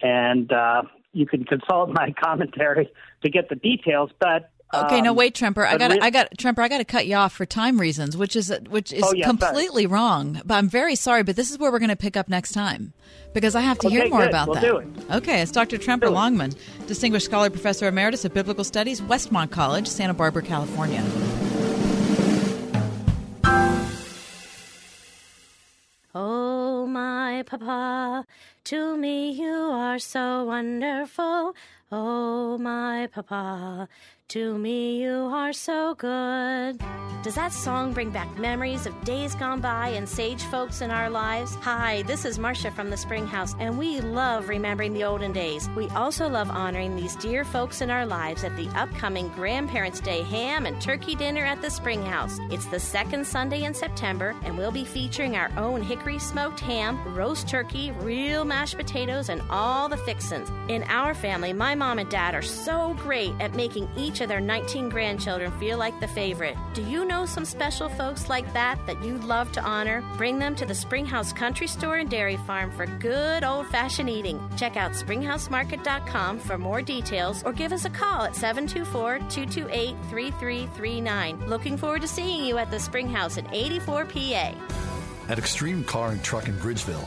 and uh, you can consult my commentary to get the details. But Okay, no, um, wait, Tremper. I but got, re- I got, Tremper. I got to cut you off for time reasons, which is, which is Oh, yeah, sorry. completely wrong. But I'm very sorry. But this is where we're going to pick up next time because I have to hear more good. about We'll that. do it. Okay, it's Dr. Tremper Longman, Distinguished Scholar Professor Emeritus of Biblical Studies, Westmont College, Santa Barbara, California. Oh, my papa, to me you are so wonderful. Oh, my papa, to me you are so good. Does that song bring back memories of days gone by and sage folks in our lives? Hi, this is Marcia from the Spring House, and we love remembering the olden days. We also love honoring these dear folks in our lives at the upcoming Grandparents' Day ham and turkey dinner at the Spring House. It's the second Sunday in September, and we'll be featuring our own hickory smoked ham, roast turkey, real mashed potatoes, and all the fixins. In our family, my mom and dad are so great at making each of their 19 grandchildren feel like the favorite. Do you know some special folks like that that you'd love to honor? Bring them to the Springhouse Country Store and Dairy Farm for good old fashioned eating. Check out springhousemarket.com for more details or give us a call at 724 228 3339. Looking forward to seeing you at the Springhouse in 84 PA. At Extreme Car and Truck in Bridgeville,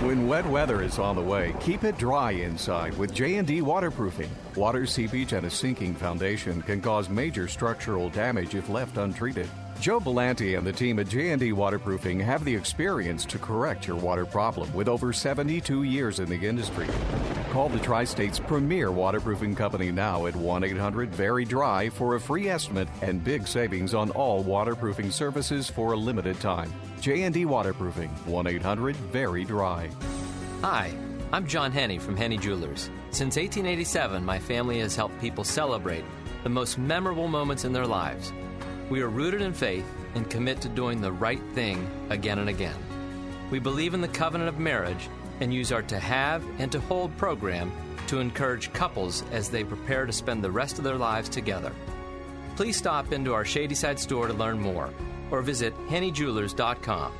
When wet weather is on the way, keep it dry inside with J&D waterproofing. Water seepage and a sinking foundation can cause major structural damage if left untreated. Joe Belanti and the team at J&D Waterproofing have the experience to correct your water problem with over 72 years in the industry. Call the Tri-State's premier waterproofing company now at 1-800-VERY-DRY for a free estimate and big savings on all waterproofing services for a limited time. J&D Waterproofing, 1-800-VERY-DRY. Hi, I'm John Henne from Henne Jewelers. Since 1887, my family has helped people celebrate the most memorable moments in their lives. We are rooted in faith and commit to doing the right thing again and again. We believe in the covenant of marriage and use our To Have and To Hold program to encourage couples as they prepare to spend the rest of their lives together. Please stop into our Shadyside store to learn more or visit hennejewelers.com.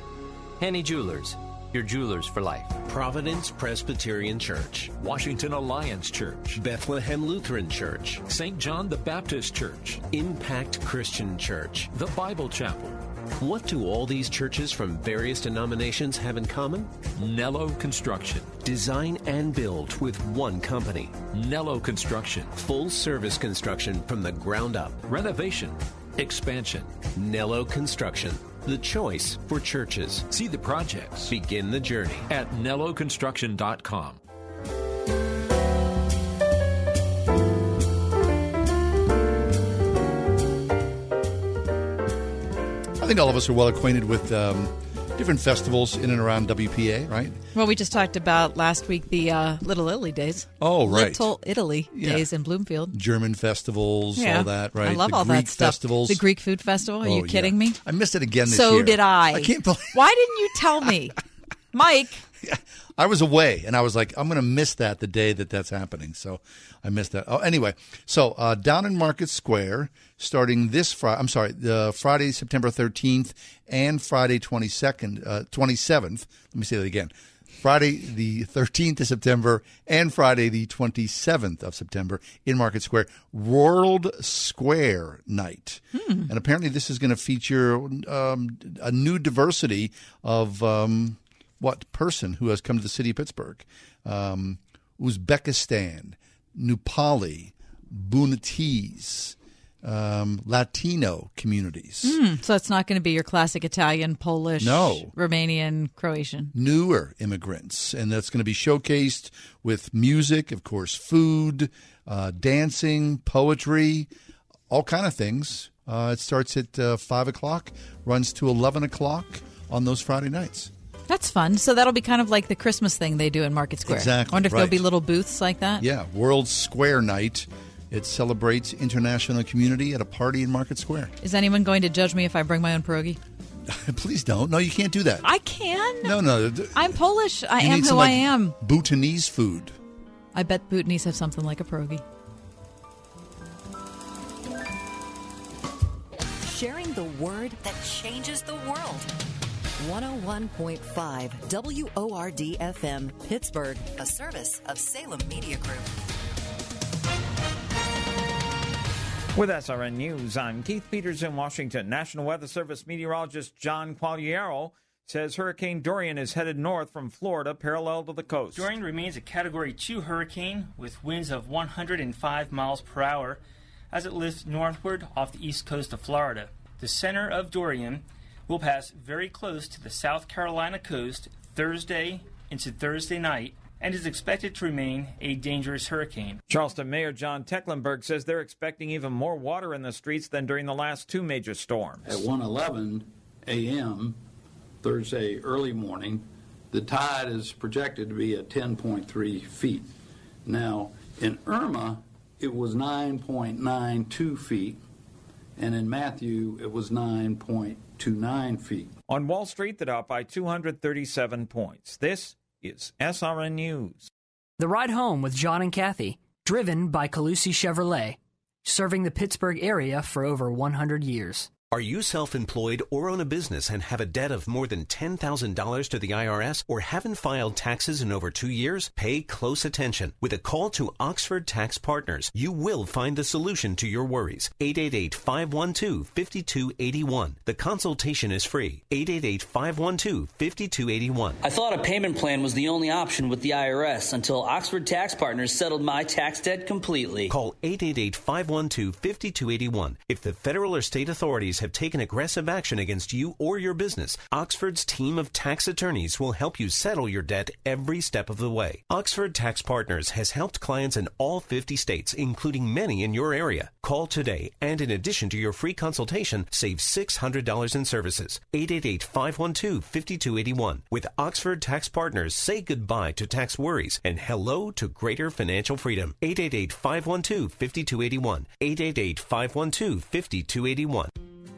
Henne Jewelers, your jewelers for life. Providence Presbyterian Church, Washington Alliance Church, Bethlehem Lutheran Church, St. John the Baptist Church, Impact Christian Church. the Bible Chapel, What do all these churches from various denominations have in common? Nello Construction, Design and build with one company. Nello Construction, Full service construction from the ground up. renovation, expansion. Nello Construction, the choice for churches. See the projects Begin the journey. at nelloconstruction.com. I think all of us are well acquainted with um, different festivals in and around WPA, right? Well, we just talked about last week the uh, Little Italy days. Oh, right. Little Italy Yeah. days in Bloomfield. German festivals, Yeah. all that, right? I love the all Greek that stuff. festivals. The Greek food festival. Are Oh, you kidding yeah. me? I missed it again this so year. did I. I can't believe. Why didn't you tell me, Mike? I was away, and I was like, I'm going to miss that the day that that's happening. So I missed that. Oh, anyway, so uh, down in Market Square, starting this Friday. I'm sorry, the Friday, September 13th, and Friday 22nd, uh, 27th. Let me say that again. Friday the 13th of September and Friday the 27th of September in Market Square, World Square Night. Hmm. And apparently, this is going to feature um, a new diversity of um, what person who has come to the city of Pittsburgh um, Uzbekistan, Nepali, Bhutanese. Um, Latino communities. Hmm, so it's not going to be your classic Italian, Polish, No. Romanian, Croatian. newer immigrants, and that's going to be showcased with music, of course, food, uh, dancing, poetry, all kind of things. Uh, it starts at uh, five o'clock, runs to eleven o'clock on those Friday nights. That's fun. So that'll be kind of like the Christmas thing they do in Market Square. Exactly, I wonder if there'll be little booths like that. Yeah, World Square Night. It celebrates international community at a party in Market Square. Is anyone going to judge me if I bring my own pierogi? Please don't. No, you can't do that. I can. No, no. I'm Polish. I you am need who some, I am. Bhutanese food. I bet Bhutanese have something like a pierogi. Sharing the word that changes the world. 101.5 WORD FM, Pittsburgh, a service of Salem Media Group. With SRN News, I'm Keith Peters in Washington. National Weather Service meteorologist John Quagliaro says Hurricane Dorian is headed north from Florida, parallel to the coast. Dorian remains a Category 2 hurricane with winds of 105 miles per hour as it lifts northward off the east coast of Florida. The center of Dorian will pass very close to the South Carolina coast Thursday into Thursday night and is expected to remain a dangerous hurricane. Charleston Mayor John Tecklenburg says they're expecting even more water in the streets than during the last two major storms. At 1:11 a.m. Thursday early morning, the tide is projected to be at 10.3 feet. Now, in Irma, it was 9.92 feet, and in Matthew, it was 9.29 feet. On Wall Street, the Dow by 237 points. This is SRN News. The Ride Home with John and Kathy, driven by Colussy Chevrolet, serving the Pittsburgh area for over 100 years. Are you self employed or own a business and have a debt of more than $10,000 to the IRS or haven't filed taxes in over two years? Pay close attention. With a call to Oxford Tax Partners, you will find the solution to your worries. 888 512 5281. The consultation is free. 888 512 5281. I thought a payment plan was the only option with the IRS until Oxford Tax Partners settled my tax debt completely. Call 888 512 5281. If the federal or state authorities have taken aggressive action against you or your business, Oxford's team of tax attorneys will help you settle your debt every step of the way. Oxford Tax Partners has helped clients in all 50 states, including many in your area. Call today and in addition to your free consultation, save $600 in services. 888 512 5281. With Oxford Tax Partners, say goodbye to tax worries and hello to greater financial freedom. 888 512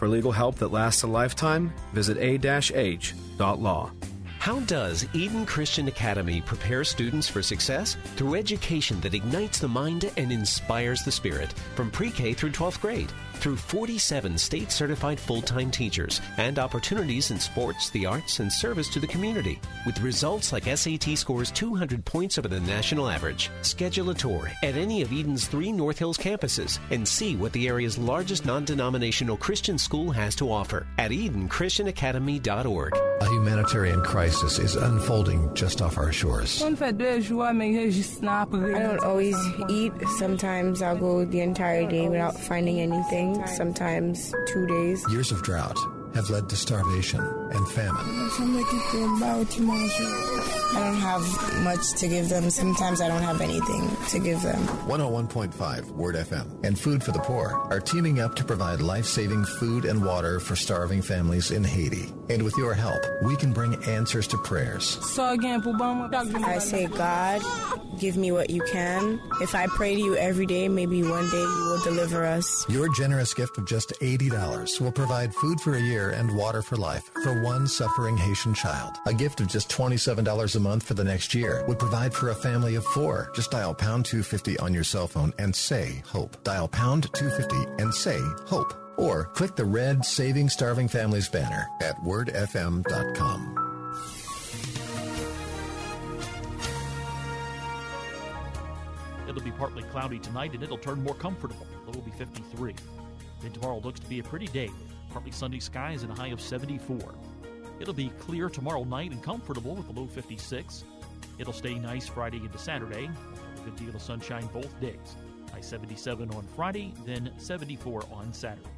For legal help that lasts a lifetime, visit a-h.law. How does Eden Christian Academy prepare students for success? Through education that ignites the mind and inspires the spirit from pre K through 12th grade. Through 47 state certified full time teachers and opportunities in sports, the arts, and service to the community. With results like SAT scores 200 points over the national average. Schedule a tour at any of Eden's three North Hills campuses and see what the area's largest non denominational Christian school has to offer at EdenChristianAcademy.org. A humanitarian crisis is unfolding just off our shores. I don't always eat. Sometimes I'll go the entire day without finding anything. Sometimes two days. Years of drought have led to starvation and famine. I don't have much to give them. Sometimes I don't have anything to give them. 101.5 Word FM and Food for the Poor are teaming up to provide life saving food and water for starving families in Haiti. And with your help, we can bring answers to prayers. So again, I say, God, give me what you can. If I pray to you every day, maybe one day you will deliver us. Your generous gift of just $80 will provide food for a year and water for life for one suffering Haitian child. A gift of just $27 a month for the next year would provide for a family of four. Just dial pound 250 on your cell phone and say hope. Dial pound 250 and say hope. Or click the red Saving Starving Families banner at wordfm.com. It'll be partly cloudy tonight and it'll turn more comfortable. It will be 53. Then tomorrow looks to be a pretty day with partly sunny skies and a high of 74. It'll be clear tomorrow night and comfortable with a low 56. It'll stay nice Friday into Saturday. A good deal of sunshine both days. High 77 on Friday, then 74 on Saturday.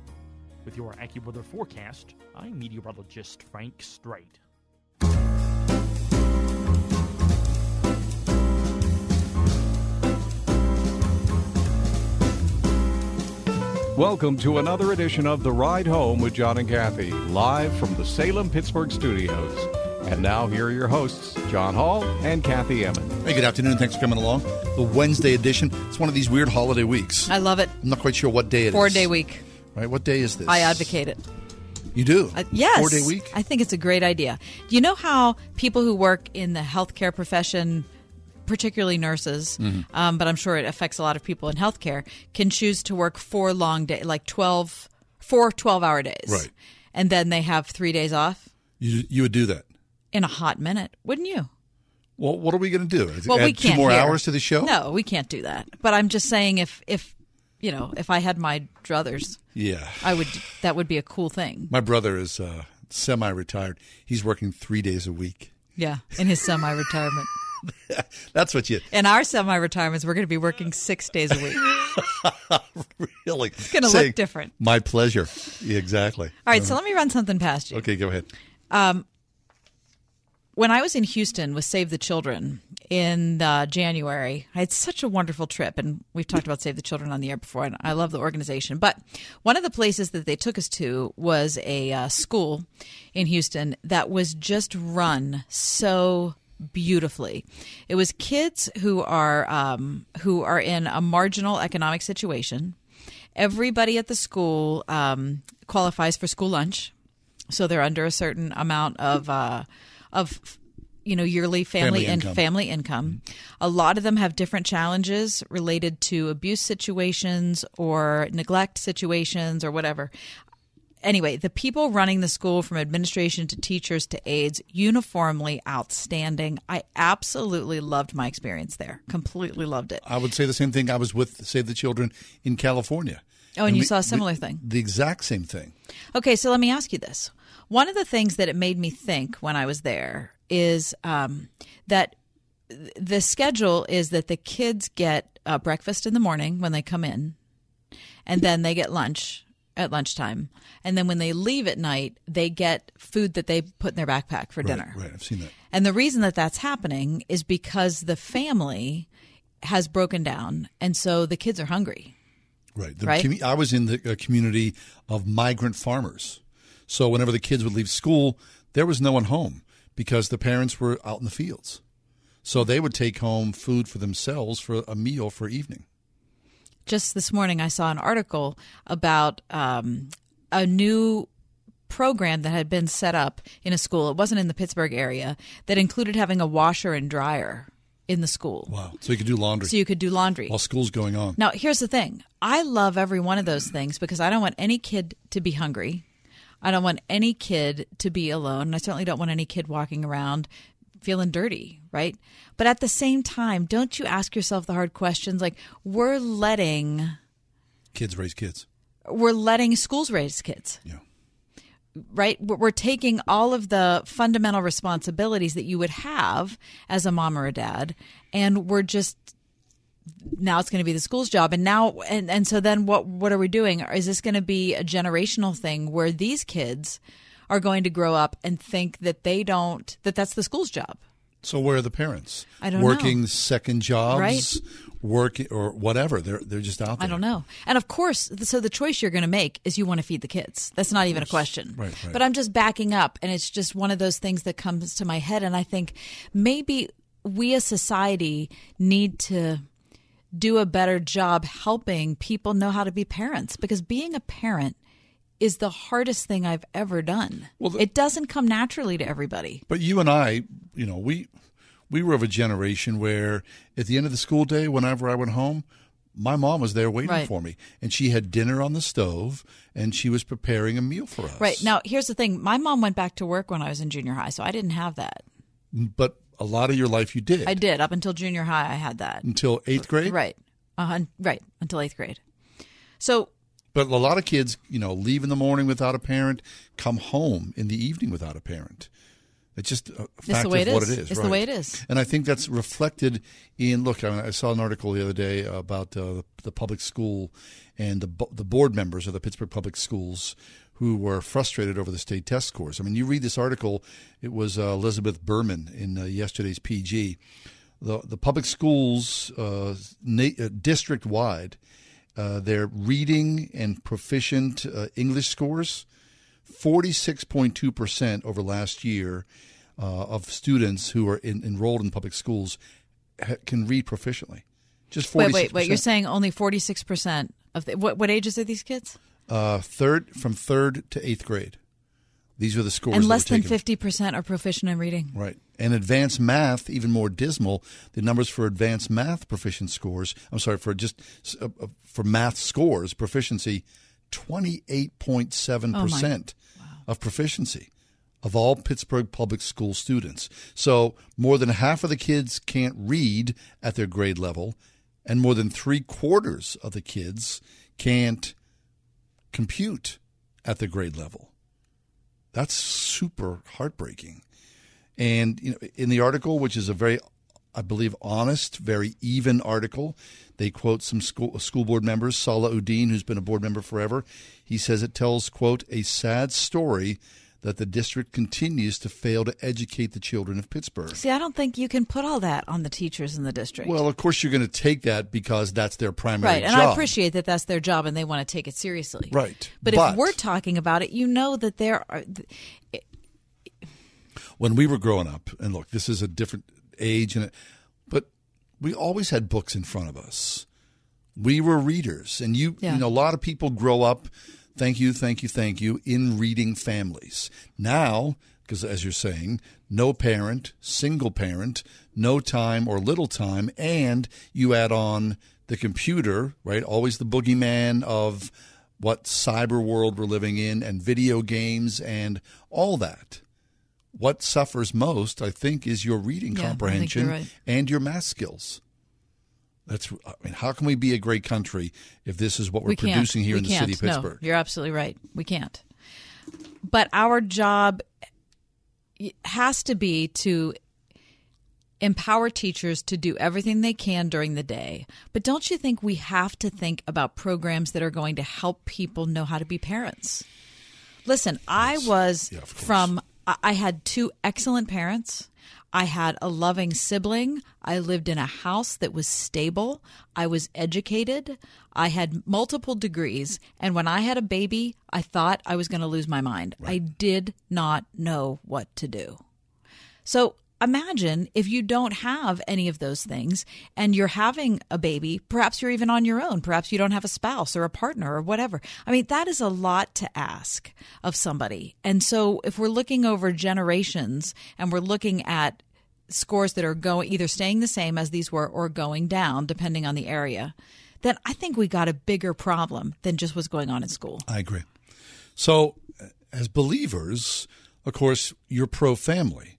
With your AccuWeather forecast, I'm meteorologist Frank Strait. Welcome to another edition of The Ride Home with John and Kathy, live from the Salem Pittsburgh studios. And now, here are your hosts, John Hall and Kathy Emmons. Hey, good afternoon. Thanks for coming along. The Wednesday edition. It's one of these weird holiday weeks. I love it. I'm not quite sure what day it is. Four day week. Right? What day is this? I advocate it. You do? Uh, yes. Four day week? I think it's a great idea. Do you know how people who work in the healthcare profession, particularly nurses, Mhm. um, but I'm sure it affects a lot of people in healthcare, can choose to work four long days, like 12, four 12 hour days. Right. And then they have three days off You, you would do that. in a hot minute, wouldn't you? Well, what are we going to do? Well, Add we can't two more here. hours to the show? No, we can't do that. But I'm just saying, if if you know, if I had my druthers, Yeah. I would. That would be a cool thing. My brother is uh, semi retired. He's working three days a week. Yeah, in his semi-retirement. That's what you In our semi-retirements, we're going to be working six days a week. really. It's going to say, look different. My pleasure. Exactly. All right, so let me run something past you. Okay, go ahead. Um, when I was in Houston with Save the Children in uh, January, I had such a wonderful trip, and we've talked about Save the Children on the air before, and I love the organization. But one of the places that they took us to was a uh, school in Houston that was just run so beautifully. It was kids who are um, who are in a marginal economic situation. Everybody at the school um, qualifies for school lunch, so they're under a certain amount of uh, of you know yearly family, Family and income. family income. A lot of them have different challenges related to abuse situations or neglect situations or whatever. Anyway, the people running the school from administration to teachers to aides uniformly outstanding. I absolutely loved my experience there. Completely loved it. I would say the same thing. I was with Save the Children in California. Oh, and you we- saw a similar we- thing. The exact same thing. Okay, so let me ask you this. One of the things that it made me think when I was there is um, that the schedule is that the kids get uh, breakfast in the morning when they come in, and then they get lunch at lunchtime, and then when they leave at night, they get food that they put in their backpack for Right, dinner. Right, I've seen that. And the reason that that's happening is because the family has broken down, and so the kids are hungry. Right. The Right? commu- I was in the uh, community of migrant farmers. So whenever the kids would leave school, there was no one home because the parents were out in the fields. So they would take home food for themselves for a meal for evening. Just this morning I saw an article about um, a new program that had been set up in a school. It wasn't in the Pittsburgh area that included having a washer and dryer in the school. Wow. So you could do laundry. So you could do laundry. While school's going on. Now, here's the thing. I love every one of those things because I don't want any kid to be hungry. I don't want any kid to be alone. And I certainly don't want any kid walking around feeling dirty, right? But at the same time, don't you ask yourself the hard questions like we're letting Kids raise kids. we're letting schools raise kids. Yeah. Right? We're taking all of the fundamental responsibilities that you would have as a mom or a dad, and we're just now it's going to be the school's job and now and, and so then what what are we doing is this going to be a generational thing where these kids are going to grow up and think that they don't that that's the school's job So where are the parents? I don't working know. second jobs, Right. working or whatever. They're they're just out there. I don't know. And of course, so the choice you're going to make is you want to feed the kids. That's not even a question. Right, right. But I'm just backing up, and it's just one of those things that comes to my head. And I think maybe we as society need to do a better job helping people know how to be parents because being a parent is the hardest thing I've ever done. Well, the- it doesn't come naturally to everybody. But you and I, you know, we we were of a generation where at the end of the school day, whenever I went home, my mom was there waiting Right. for me, and she had dinner on the stove, and she was preparing a meal for us. Right. Now, here's the thing. My mom went back to work when I was in junior high, so I didn't have that. But a lot of your life you did I did. Up until junior high, I had that. until eighth grade. Right. Uh, right. Until eighth grade. So, But a lot of kids, you know, leave in the morning without a parent, come home in the evening without a parent. It's just a the fact way of it what is. it is. It's the way it is. And I think that's reflected in. Look, I, I saw an article the other day about uh, the public school and the the board members of the Pittsburgh Public Schools who were frustrated over the state test scores. I mean, you read this article. It was uh, Elizabeth Behrman in uh, yesterday's PG. The the public schools uh, na- uh, district wide, uh, their reading and proficient uh, English scores 46.2% over last year uh, of students who are in, enrolled in public schools ha- can read proficiently. Just 46%. wait, wait, wait. You're saying only 46% of the, what, what ages are these kids? uh, third from third to eighth grade. These are the scores. and less than 50% are proficient in reading. Right. And advanced math, even more dismal. The numbers for advanced math proficient scores, I'm sorry, for just uh, uh, for math scores, proficiency, 28.7% of proficiency of all Pittsburgh public school students. So more than half of the kids can't read at their grade level, and more than three quarters of the kids can't compute at the grade level. That's super heartbreaking. And you know, in the article, which is a very, I believe, honest, very even article, they quote some school school board members. Sala Udin, who's been a board member forever, he says it tells quote a sad story that the district continues to fail to educate the children of Pittsburgh. See, I don't think you can put all that on the teachers in the district. Well, of course, you're going to take that because that's their primary right, and. I appreciate that that's their job and they want to take it seriously. Right. But, But- if we're talking about it, you know that there are. when we were growing up, and look, this is a different age, and but we always had books in front of us. We were readers, and you, Yeah. you know, a lot of people grow up. Thank you, thank you, thank you. In reading families now, because as you're saying, no parent, single parent, no time or little time, and you add on the computer, right? Always the boogeyman of what cyber world we're living in, and video games, and all that what suffers most, I think, is your reading Yeah, comprehension right. and your math skills. That's. I mean, how can we be a great country if this is what we're we producing here We in the can't. city of Pittsburgh? No, you're absolutely right. We can't. But our job has to be to empower teachers to do everything they can during the day. But don't you think we have to think about programs that are going to help people know how to be parents? Listen, I was from, I I had two excellent parents. I had a loving sibling. I lived in a house that was stable. I was educated. I had multiple degrees. And when I had a baby, I thought I was going to lose my mind. I did not know what to do. So imagine if you don't have any of those things and you're having a baby, perhaps you're even on your own, perhaps you don't have a spouse or a partner or whatever. I mean, that is a lot to ask of somebody. And so if we're looking over generations and we're looking at scores that are going either staying the same as these were or going down depending on the area, then I think we got a bigger problem than just what's going on in school. I agree. So, as believers, of course, you're pro family,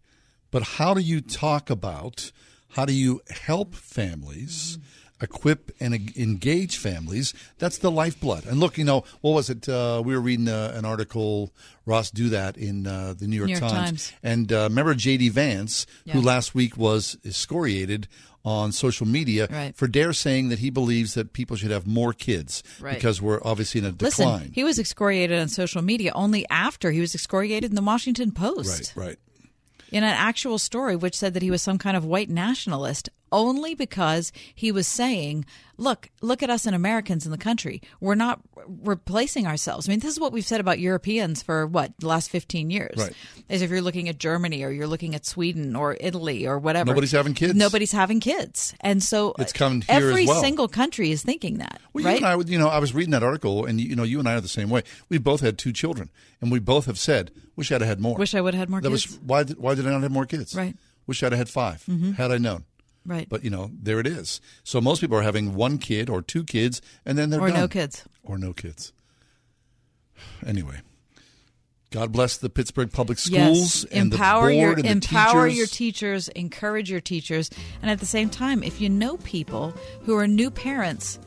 but how do you talk about how do you help families? Equip and engage families. That's the lifeblood. And look, you know, what was it? Uh, we were reading uh, an article, Ross Douthat in uh, the New York, New York Times. Times. And uh, remember J.D. Vance, who last week was excoriated on social media Right. for dare saying that he believes that people should have more kids Right. because we're obviously in a decline. Listen, he was excoriated on social media only after he was excoriated in the Washington Post. Right, right. In an actual story which said that he was some kind of white nationalist only because he was saying, "Look, look at us and Americans in the country. We're not replacing ourselves." I mean, this is what we've said about Europeans for what the last fifteen years. Right. Is if you're looking at Germany or you're looking at Sweden or Italy or whatever, Nobody's having kids. Nobody's having kids, and so It's coming here as every well. single country is thinking that, Well, right? you and I, you know, I was reading that article, and you know, you and I are the same way. We both had two children, and we both have said, "Wish I'd have had more." Wish I would have had more that kids. Was, why did Why did I not have more kids? Right. Wish I'd have had 5 Mhm. Had I known. Right. But you know, there it is. So most people are having one kid or two kids, and then they're Or no kids. Or no kids. Anyway, God bless the Pittsburgh Public Schools Yes, and empower the your board and the empower teachers. your teachers, encourage your teachers, and at the same time, if you know people who are new parents,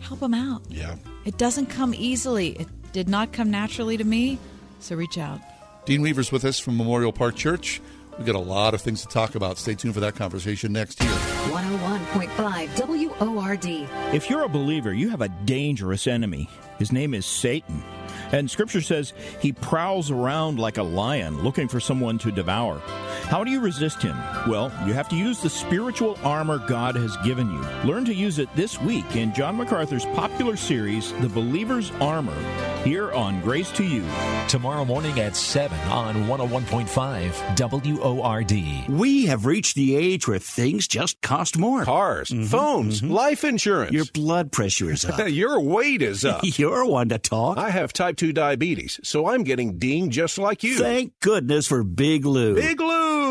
help them out. Yeah. It doesn't come easily. It did not come naturally to me, so reach out. Dean Weaver's with us from Memorial Park Church. We've got a lot of things to talk about. Stay tuned for that conversation next year. 101.5 WORD. If you're a believer, you have a dangerous enemy. His name is Satan. And scripture says he prowls around like a lion looking for someone to devour. How do you resist him? Well, you have to use the spiritual armor God has given you. Learn to use it this week in John MacArthur's popular series, The Believer's Armor, here on Grace to You. Tomorrow morning at 7 on 101.5 WORD. We have reached the age where things just cost more. Cars, mm-hmm. phones, mm-hmm. life insurance. Your blood pressure is up. Your weight is up. You're one to talk. I have type 2 diabetes, so I'm getting dinged just like you. Thank goodness for Big Lou. Big Lou!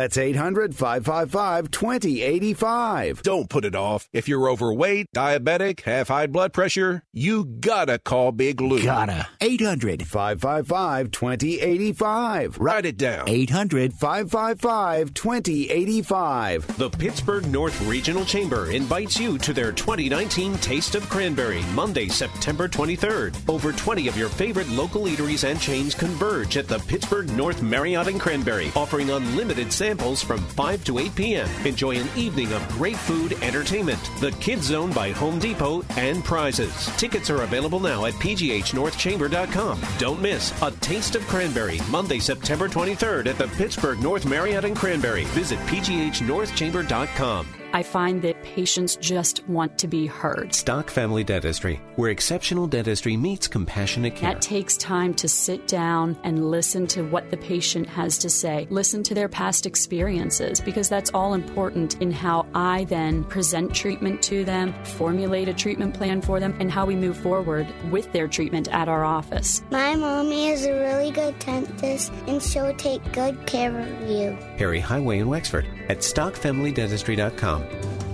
That's 800 555 2085. Don't put it off. If you're overweight, diabetic, have high blood pressure, you gotta call Big Lou. Gotta. 800 555 2085. Write it down. 800 555 2085. The Pittsburgh North Regional Chamber invites you to their 2019 Taste of Cranberry, Monday, September 23rd. Over 20 of your favorite local eateries and chains converge at the Pittsburgh North Marriott and Cranberry, offering unlimited samples from 5 to 8 p.m. Enjoy an evening of great food, entertainment, the Kids Zone by Home Depot, and prizes. Tickets are available now at pghnorthchamber.com. Don't miss A Taste of Cranberry, Monday, September 23rd at the Pittsburgh North Marriott and Cranberry. Visit pghnorthchamber.com. I find that patients just want to be heard. Stock Family Dentistry, where exceptional dentistry meets compassionate care. That takes time to sit down and listen to what the patient has to say, listen to their past experiences, because that's all important in how I then present treatment to them, formulate a treatment plan for them, and how we move forward with their treatment at our office. My mommy is a really good dentist, and she'll take good care of you. Perry Highway in Wexford at stockfamilydentistry.com.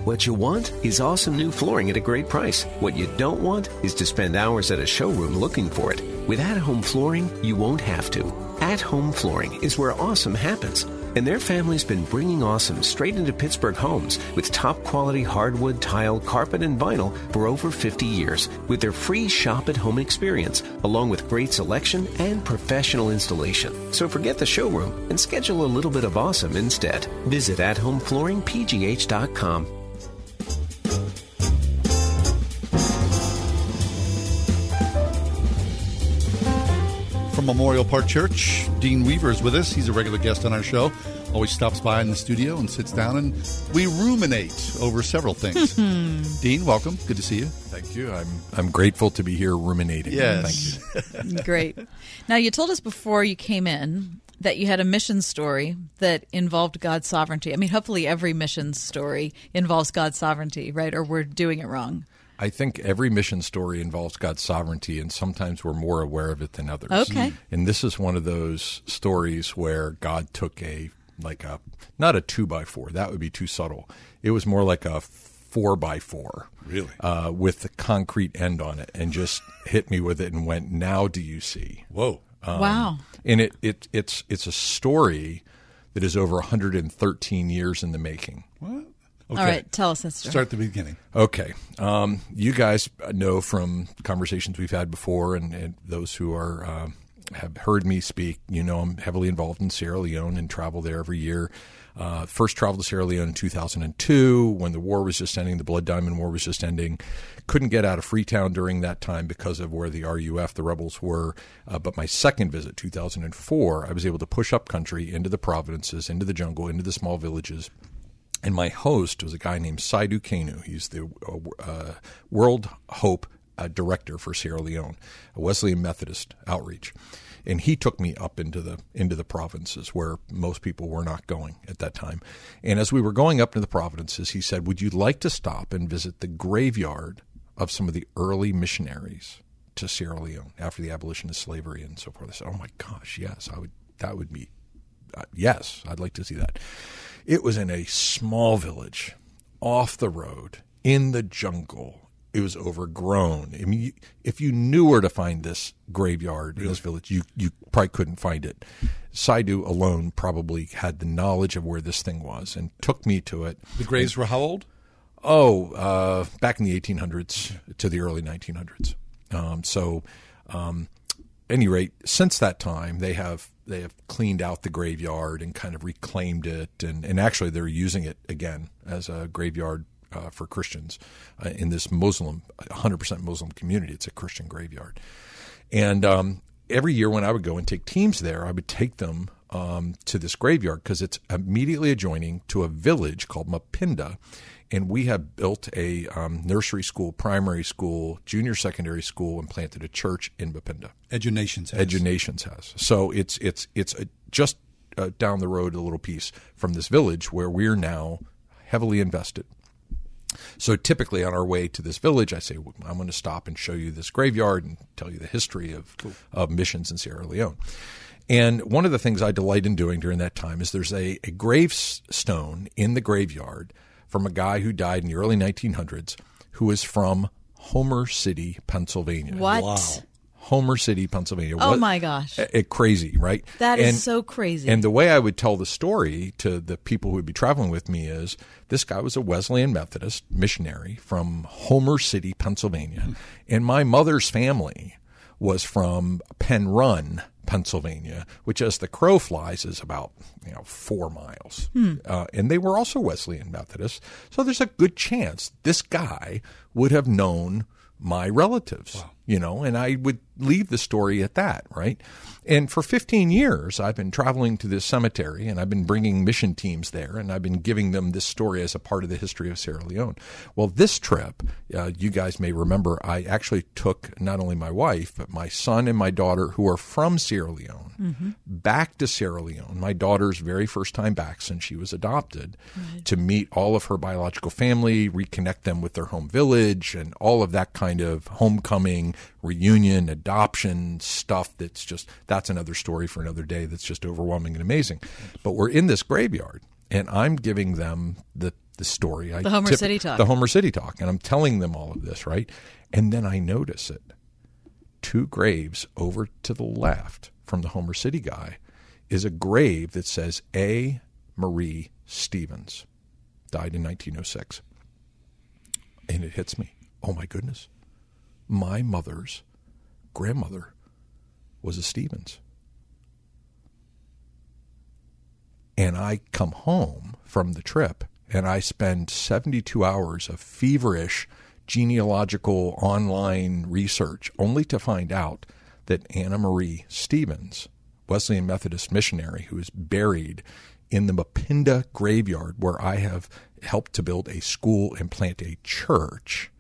What you want is awesome new flooring at a great price. What you don't want is to spend hours at a showroom looking for it. With at home flooring, you won't have to. At home flooring is where awesome happens. And their family's been bringing awesome straight into Pittsburgh homes with top quality hardwood, tile, carpet, and vinyl for over 50 years with their free shop at home experience, along with great selection and professional installation. So forget the showroom and schedule a little bit of awesome instead. Visit athomeflooringpgh.com. Memorial Park Church, Dean Weaver is with us. He's a regular guest on our show. Always stops by in the studio and sits down, and we ruminate over several things. Dean, welcome. Good to see you. Thank you. I'm I'm grateful to be here ruminating. Yes. Thank you. Great. Now, you told us before you came in that you had a mission story that involved God's sovereignty. I mean, hopefully every mission story involves God's sovereignty, right? Or we're doing it wrong. I think every mission story involves God's sovereignty, and sometimes we're more aware of it than others. Okay. And this is one of those stories where God took a like a not a two by four that would be too subtle. It was more like a four by four, Really? uh, with the concrete end on it, and just hit me with it and went, "Now do you see?" Whoa! Um, Wow. And it, it it's it's a story that is over 113 years in the making. What? All right, tell us that story. Start at the beginning. Okay. Um, you guys know from conversations we've had before, and, and those who are uh, have heard me speak, you know I'm heavily involved in Sierra Leone and travel there every year. Uh, first traveled to Sierra Leone in 2002 when the war was just ending, the Blood Diamond War was just ending. Couldn't get out of Freetown during that time because of where the RUF, the rebels, were. Uh, but my second visit, 2004, I was able to push up country into the provinces, into the jungle, into the small villages. And my host was a guy named Saidu Kanu. He's the uh, uh, World Hope uh, director for Sierra Leone, a Wesleyan Methodist outreach and he took me up into the into the provinces where most people were not going at that time. And as we were going up to the provinces, he said, "Would you like to stop and visit the graveyard of some of the early missionaries to Sierra Leone after the abolition of slavery and so forth?" I said, "Oh my gosh, yes, I would. That would be uh, yes, I'd like to see that." It was in a small village off the road in the jungle it was overgrown. I mean, if you knew where to find this graveyard in this village, you you probably couldn't find it. Saidu alone probably had the knowledge of where this thing was and took me to it. The graves were how old? Oh, uh, back in the 1800s to the early 1900s. Um, so, um, any rate, since that time, they have they have cleaned out the graveyard and kind of reclaimed it, and, and actually they're using it again as a graveyard uh, for Christians uh, in this Muslim, 100% Muslim community. It's a Christian graveyard. And um, every year when I would go and take teams there, I would take them um, to this graveyard because it's immediately adjoining to a village called Mapinda. And we have built a um, nursery school, primary school, junior secondary school, and planted a church in Mapinda. Edunations has. Edunations has. So it's it's it's a, just uh, down the road a little piece from this village where we're now heavily invested. So typically on our way to this village, I say, I'm going to stop and show you this graveyard and tell you the history of, cool. of missions in Sierra Leone. And one of the things I delight in doing during that time is there's a, a gravestone in the graveyard from a guy who died in the early 1900s who is from Homer City, Pennsylvania. What? Wow. Homer City, Pennsylvania. Oh what, my gosh. It, crazy, right? That is and, so crazy. And the way I would tell the story to the people who would be traveling with me is this guy was a Wesleyan Methodist missionary from Homer City, Pennsylvania. Hmm. And my mother's family was from Penn Run, Pennsylvania, which, as the crow flies, is about you know four miles. Hmm. Uh, and they were also Wesleyan Methodists, so there's a good chance this guy would have known my relatives. Wow you know, and I would leave the story at that, right? And for 15 years, I've been traveling to this cemetery and I've been bringing mission teams there and I've been giving them this story as a part of the history of Sierra Leone. Well, this trip, uh, you guys may remember, I actually took not only my wife, but my son and my daughter, who are from Sierra Leone, mm-hmm. back to Sierra Leone. My daughter's very first time back since she was adopted right. to meet all of her biological family, reconnect them with their home village, and all of that kind of homecoming reunion, adoption stuff that's just, that's another story for another day that's just overwhelming and amazing. But we're in this graveyard and I'm giving them the, the story. The Homer tip, City talk. The Homer City talk. And I'm telling them all of this, right? And then I notice it. Two graves over to the left from the Homer City guy is a grave that says A. Marie Stevens, died in 1906. And it hits me. Oh my goodness my mother's grandmother was a Stevens. And I come home from the trip and I spend 72 hours of feverish genealogical online research only to find out that Anna Marie Stevens, Wesleyan Methodist missionary who is buried in the Mapinda graveyard where I have helped to build a school and plant a church,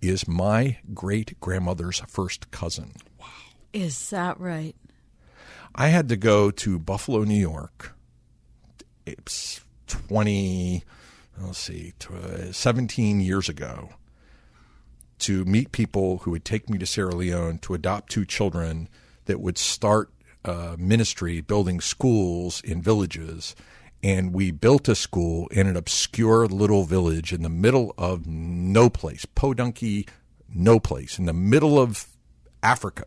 is my great grandmother's first cousin. Wow. Is that right? I had to go to Buffalo, New York. It's 20, let's see, 17 years ago to meet people who would take me to Sierra Leone to adopt two children that would start a ministry building schools in villages and we built a school in an obscure little village in the middle of no place, Podunky, no place, in the middle of Africa,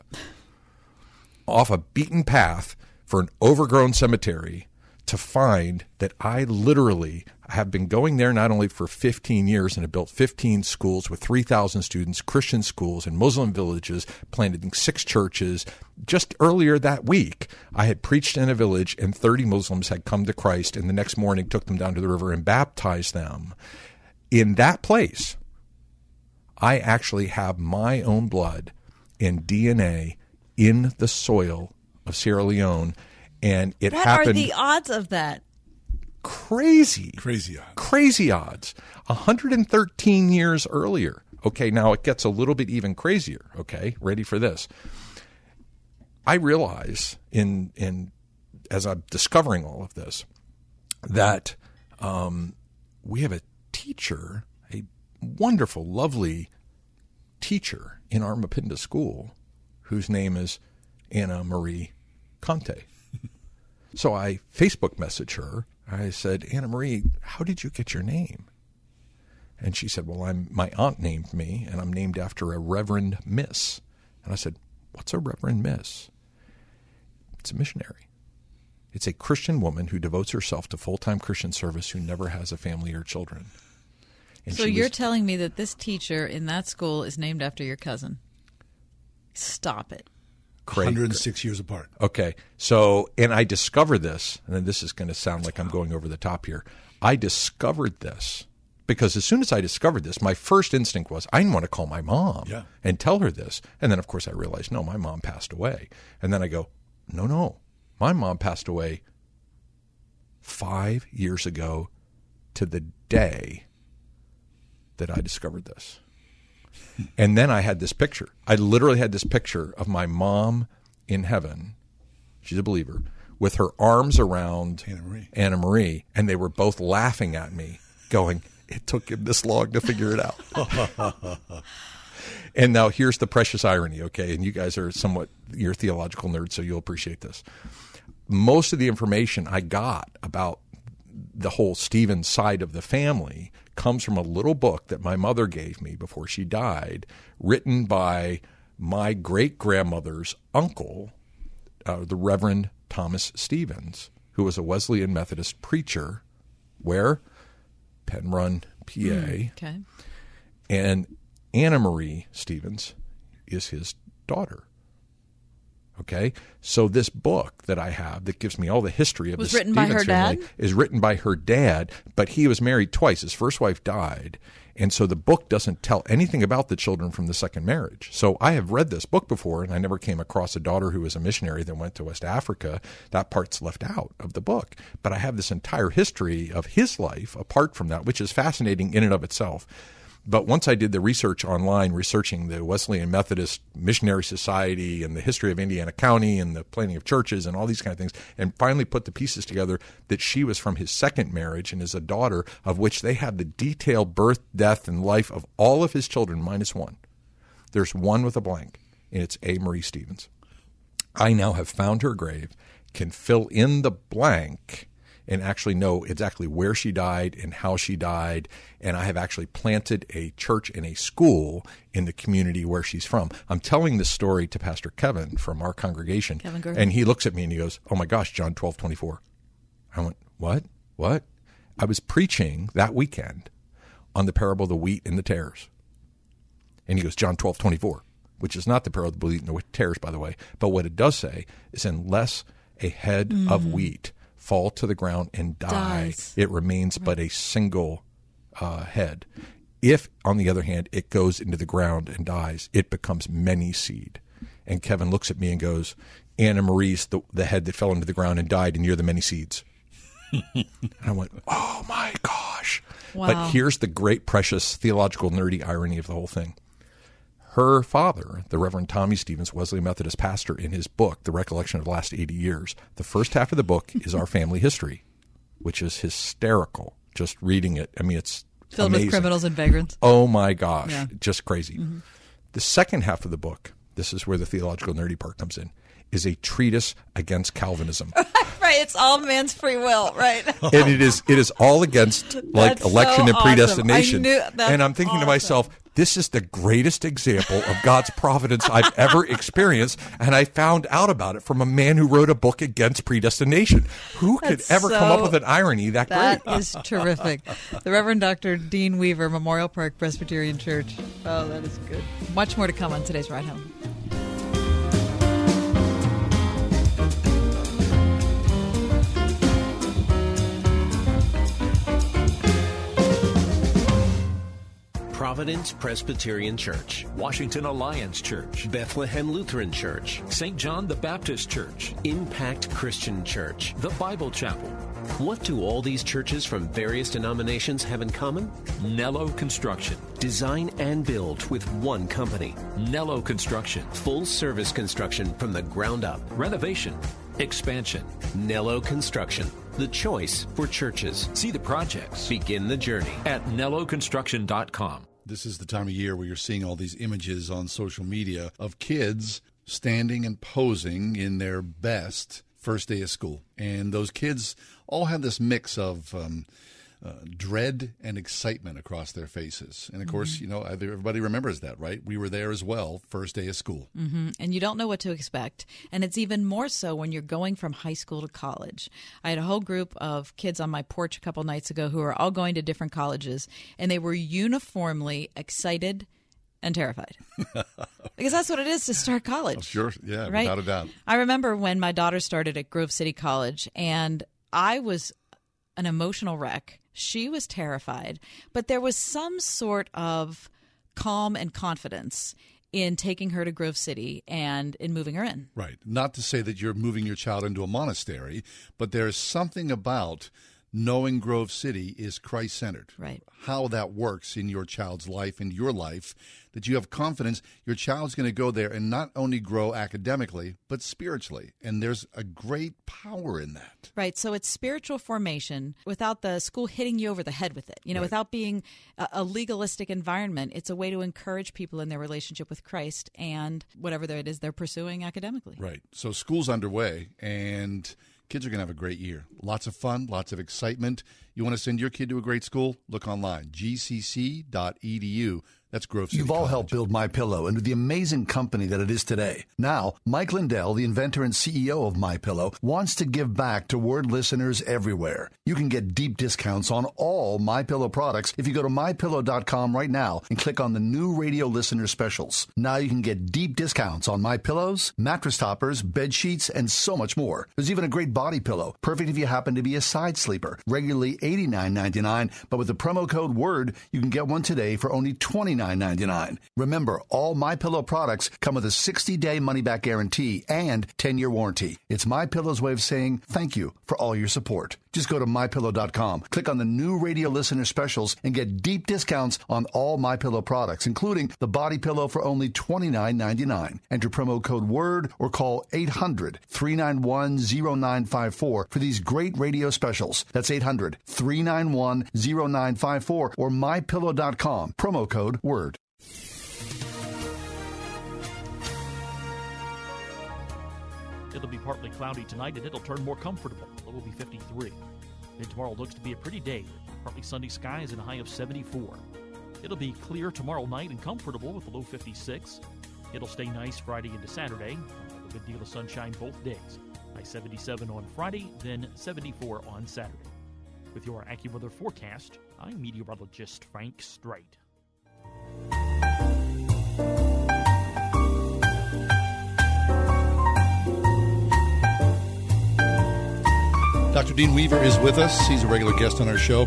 off a beaten path for an overgrown cemetery to find that I literally have been going there not only for 15 years and have built 15 schools with 3,000 students, Christian schools and Muslim villages, planted six churches. Just earlier that week, I had preached in a village and 30 Muslims had come to Christ, and the next morning took them down to the river and baptized them. In that place, I actually have my own blood and DNA in the soil of Sierra Leone, and it what happened. are the odds of that? Crazy, Crazy odds. crazy odds. 113 years earlier. Okay, now it gets a little bit even crazier. Okay, ready for this? I realize in in as I'm discovering all of this that um, we have a teacher, a wonderful, lovely teacher in our Mapinda school, whose name is Anna Marie Conte. So I Facebook message her. I said, Anna Marie, how did you get your name? And she said, Well, I'm my aunt named me, and I'm named after a Reverend Miss. And I said, What's a Reverend Miss? It's a missionary. It's a Christian woman who devotes herself to full time Christian service who never has a family or children. And so you're was- telling me that this teacher in that school is named after your cousin? Stop it. Craig- 106 years apart. Okay. So, and I discovered this, and then this is going to sound like I'm going over the top here. I discovered this because as soon as I discovered this, my first instinct was I didn't want to call my mom Yeah. and tell her this. And then, of course, I realized, no, my mom passed away. And then I go, no, no, my mom passed away five years ago to the day that I discovered this. And then I had this picture. I literally had this picture of my mom in heaven. She's a believer with her arms around Anna Marie. Anna Marie, and they were both laughing at me, going, "It took him this long to figure it out." and now here's the precious irony, okay? And you guys are somewhat you're theological nerds, so you'll appreciate this. Most of the information I got about the whole Stevens side of the family comes from a little book that my mother gave me before she died, written by my great grandmother's uncle, uh, the Reverend Thomas Stevens, who was a Wesleyan Methodist preacher. Where? Penn Run, PA. Mm, okay. And Anna Marie Stevens is his daughter. Okay, so this book that I have that gives me all the history of Was the written by her family dad? is written by her dad, but he was married twice. His first wife died, and so the book doesn't tell anything about the children from the second marriage. So I have read this book before, and I never came across a daughter who was a missionary that went to West Africa. That part's left out of the book, but I have this entire history of his life apart from that, which is fascinating in and of itself. But once I did the research online, researching the Wesleyan Methodist Missionary Society and the history of Indiana County and the planning of churches and all these kind of things, and finally put the pieces together that she was from his second marriage and is a daughter of which they have the detailed birth, death, and life of all of his children minus one. There's one with a blank, and it's A. Marie Stevens. I now have found her grave, can fill in the blank, and actually know exactly where she died and how she died. And I have actually planted a church and a school in the community where she's from. I'm telling this story to Pastor Kevin from our congregation. Kevin Gurley. and he looks at me and he goes, Oh my gosh, John 12, 24. I went, What? What? I was preaching that weekend on the parable of the wheat and the tares. And he goes, John 12, 24, which is not the parable of the wheat and the tares, by the way. But what it does say is, unless a head of Mm. wheat fall to the ground and die, Dies. it remains but a single uh, head. If, on the other hand, it goes into the ground and dies, it becomes many seed. And Kevin looks at me and goes, Anna Marie's the, the head that fell into the ground and died, and you're the many seeds. and I went, oh my gosh. Wow. But here's the great, precious theological, nerdy irony of the whole thing. Her father, the Reverend Tommy Stevens, Wesley Methodist pastor, in his book, The Recollection of the Last 80 Years, the first half of the book is our family history, which is hysterical. Just reading it, I mean, it's Filled with criminals and vagrants. Oh my gosh, Yeah. just crazy. Mhm. The second half of the book, this is where the theological nerdy part comes in, is a treatise against Calvinism. Right, it's all man's free will, right? and it is it is all against like That's election so and awesome. predestination. I knew- and I'm thinking to myself, this is the greatest example of God's providence I've ever experienced. And I found out about it from a man who wrote a book against predestination. Who could That's ever come up with an irony that, That great? That is terrific. The Reverend Dr. Dean Weaver, Memorial Park Presbyterian Church. Oh, that is good. Much more to come on today's Ride Home. Providence Presbyterian Church, Washington Alliance Church, Bethlehem Lutheran Church, St. John the Baptist Church, Impact Christian Church. the Bible Chapel, What do all these churches from various denominations have in common? Nello Construction, Design and build with one company. Nello Construction, Full service construction from the ground up. renovation, expansion. Nello Construction, the choice for churches. See the projects Begin the journey. at nelloconstruction.com. This is the time of year where you're seeing all these images on social media of kids standing and posing in their best first day of school. And those kids all have this mix of um, uh, dread and excitement across their faces. And of course, you know, everybody remembers that, right? We were there as well, first day of school. hmm And you don't know what to expect. And it's even more so when you're going from high school to college. I had a whole group of kids on my porch a couple nights ago who are all going to different colleges, and they were uniformly excited and terrified. because that's what it is to start college. Sure, yeah, right? without a doubt. I remember when my daughter started at Grove City College, and I was an emotional wreck. She was terrified, but there was some sort of calm and confidence in taking her to Grove City and in moving her in. Right. Not to say that you're moving your child into a monastery, but there's something about knowing Grove City is Christ centered. Right. How that works in your child's life and your life, that you have confidence your child's going to go there and not only grow academically, but spiritually. And there's a great power in that. Right. So it's spiritual formation without the school hitting you over the head with it. You know, without being a, a legalistic environment. It's a way to encourage people in their relationship with Christ and whatever it is they're pursuing academically. Right. So school's underway and kids are going to have a great year. Lots of fun, lots of excitement. You want to send your kid to a great school? Look online, gcc.edu. That's Grove City. You've all helped build My Pillow into the amazing company that it is today. Now, Mike Lindell, the inventor and CEO of My Pillow, wants to give back to word listeners everywhere. You can get deep discounts on all My Pillow products if you go to mypillow.com right now and click on the new radio listener specials. Now you can get deep discounts on My Pillows, mattress toppers, bed sheets, and so much more. There's even a great body pillow, perfect if you happen to be a side sleeper. Regularly $89.99, but with the promo code WORD, you can get one today for only $29.99. Remember, all My Pillow products come with a 60-day money-back guarantee and 10-year warranty. It's My Pillow's way of saying thank you for all your support. Just go to mypillow.com, click on the new radio listener specials, and get deep discounts on all My Pillow products, including the body pillow for only $29.99. Enter promo code WORD or call 800-391-0954 for these great radio specials. That's 800-391-0954 or mypillow.com, promo code WORD. It'll be partly cloudy tonight and it'll turn more comfortable. It will be 53. Then tomorrow looks to be a pretty day partly sunny skies and a high of 74. It'll be clear tomorrow night and comfortable with a low 56. It'll stay nice Friday into Saturday. A good deal of sunshine both days. High 77 on Friday, then 74 on Saturday. With your AccuWeather forecast, I'm meteorologist Frank Strait. Dr. Dean Weaver is with us. He's a regular guest on our show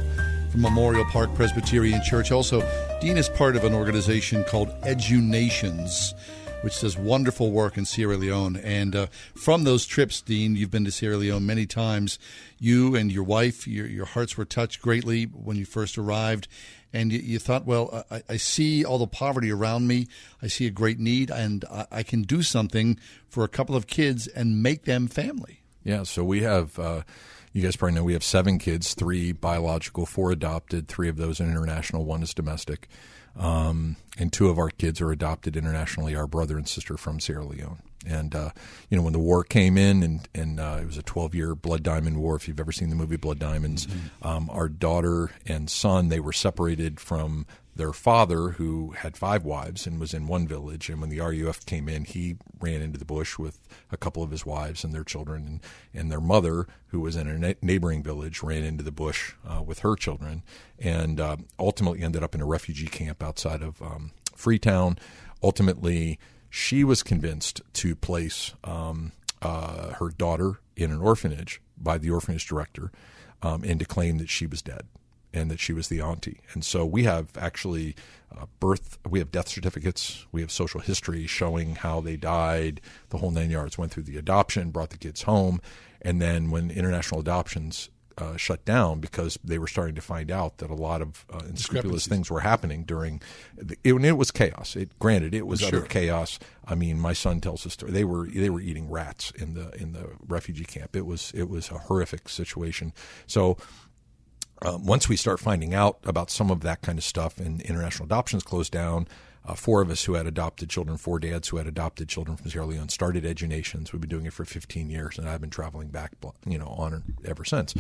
from Memorial Park Presbyterian Church. Also, Dean is part of an organization called EduNations, which does wonderful work in Sierra Leone. And uh, from those trips, Dean, you've been to Sierra Leone many times. You and your wife, your, your hearts were touched greatly when you first arrived. And you, you thought, well, I, I see all the poverty around me. I see a great need, and I, I can do something for a couple of kids and make them family. Yeah, so we have, uh, you guys probably know, we have seven kids, three biological, four adopted, three of those are international, one is domestic. Um, and two of our kids are adopted internationally, our brother and sister from Sierra Leone. And, uh, you know, when the war came in and, and uh, it was a 12 year Blood Diamond War, if you've ever seen the movie Blood Diamonds, um, our daughter and son, they were separated from their father, who had five wives and was in one village, and when the RUF came in, he ran into the bush with a couple of his wives and their children, and, and their mother, who was in a neighboring village, ran into the bush uh, with her children, and uh, ultimately ended up in a refugee camp outside of um, Freetown. Ultimately, she was convinced to place um, uh, her daughter in an orphanage by the orphanage director um, and to claim that she was dead and that she was the auntie. And so we have actually uh, birth, we have death certificates, we have social history showing how they died, the whole nine yards. Went through the adoption, brought the kids home, and then when international adoptions uh, shut down because they were starting to find out that a lot of uh, unscrupulous things were happening during the, it, it was chaos. It granted it was Sure. utter chaos. I mean, my son tells the story. They were they were eating rats in the in the refugee camp. It was it was a horrific situation. So um, once we start finding out about some of that kind of stuff and international adoptions closed down, uh, four of us who had adopted children, four dads who had adopted children from Sierra Leone, started Edunations. We've been doing it for 15 years, and I've been traveling back, you know, on ever since.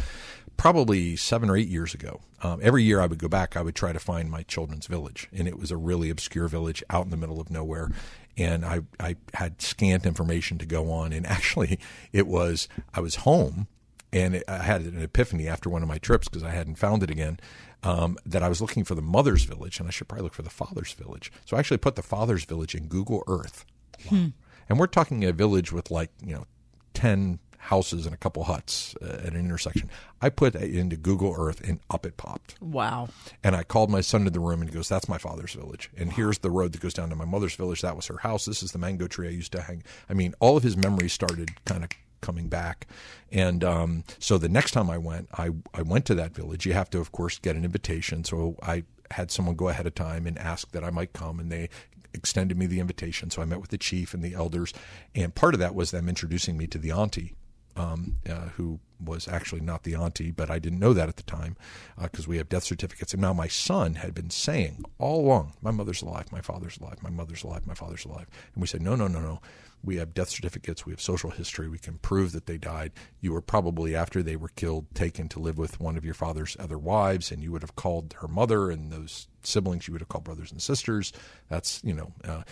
Probably seven or eight years ago, um, every year I would go back. I would try to find my children's village, and it was a really obscure village out in the middle of nowhere. And I, I had scant information to go on, and actually, it was I was home and it, I had an epiphany after one of my trips because I hadn't found it again. Um, that I was looking for the mother's village, and I should probably look for the father's village. So I actually put the father's village in Google Earth, Hmm. and we're talking a village with like you know ten houses and a couple huts uh, at an intersection. I put it into Google Earth, and up it popped. Wow. And I called my son to the room and he goes, That's my father's village. And here's the road that goes down to my mother's village. That was her house. This is the mango tree I used to hang. I mean, all of his memories started kind of coming back. And um, so the next time I went, I, I went to that village. You have to, of course, get an invitation. So I had someone go ahead of time and ask that I might come. And they extended me the invitation. So I met with the chief and the elders. And part of that was them introducing me to the auntie um, uh, who was actually not the auntie, but I didn't know that at the time because we have death certificates. And now my son had been saying all along, "My mother's alive, my father's alive, my mother's alive, my father's alive," and we said, "No, no, no, no. We have death certificates. We have social history. We can prove that they died. You were probably after they were killed, taken to live with one of your father's other wives, and you would have called her mother and those siblings. You would have called brothers and sisters. That's you know." Uh,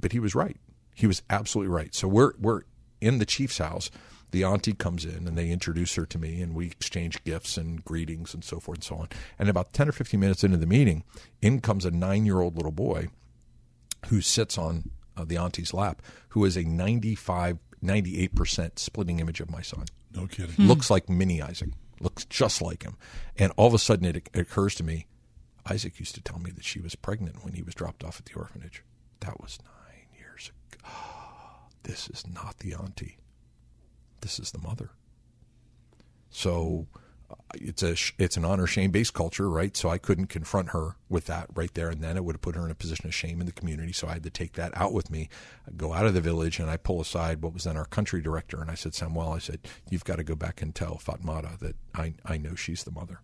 but he was right. He was absolutely right. So we're we're in the chief's house the auntie comes in and they introduce her to me and we exchange gifts and greetings and so forth and so on. And about 10 or 15 minutes into the meeting, in comes a nine year old little boy who sits on uh, the auntie's lap, who is a 95, 98% splitting image of my son. No kidding. Looks like mini Isaac, looks just like him. And all of a sudden it, it occurs to me Isaac used to tell me that she was pregnant when he was dropped off at the orphanage. That was nine years ago. This is not the auntie this is the mother. So it's a it's an honor shame based culture, right? So I couldn't confront her with that right there and then. It would have put her in a position of shame in the community. So I had to take that out with me, I'd go out of the village, and I pull aside what was then our country director, and I said, Samuel, I said, you've got to go back and tell Fatmata that I I know she's the mother.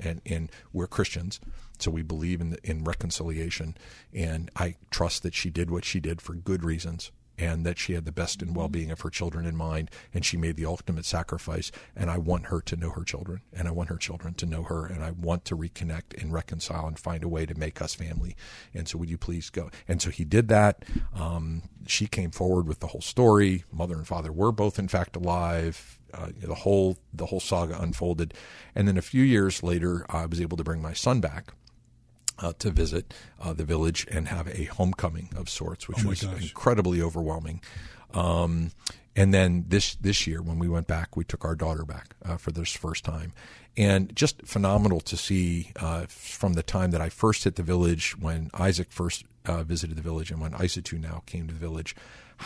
And, and we're Christians, so we believe in the, in reconciliation. And I trust that she did what she did for good reasons, and that she had the best and well-being of her children in mind and she made the ultimate sacrifice and I want her to know her children and I want her children to know her and I want to reconnect and reconcile and find a way to make us family. And so would you please go? And so he did that. Um, she came forward with the whole story. Mother and father were both in fact alive. Uh, the whole the whole saga unfolded. And then a few years later I was able to bring my son back uh, to visit uh, the village and have a homecoming of sorts, which Oh was gosh. incredibly overwhelming. Um, and then this this year, when we went back, we took our daughter back uh, for this first time, and just phenomenal to see uh, from the time that I first hit the village, when Isaac first uh, visited the village, and when Isatu now came to the village,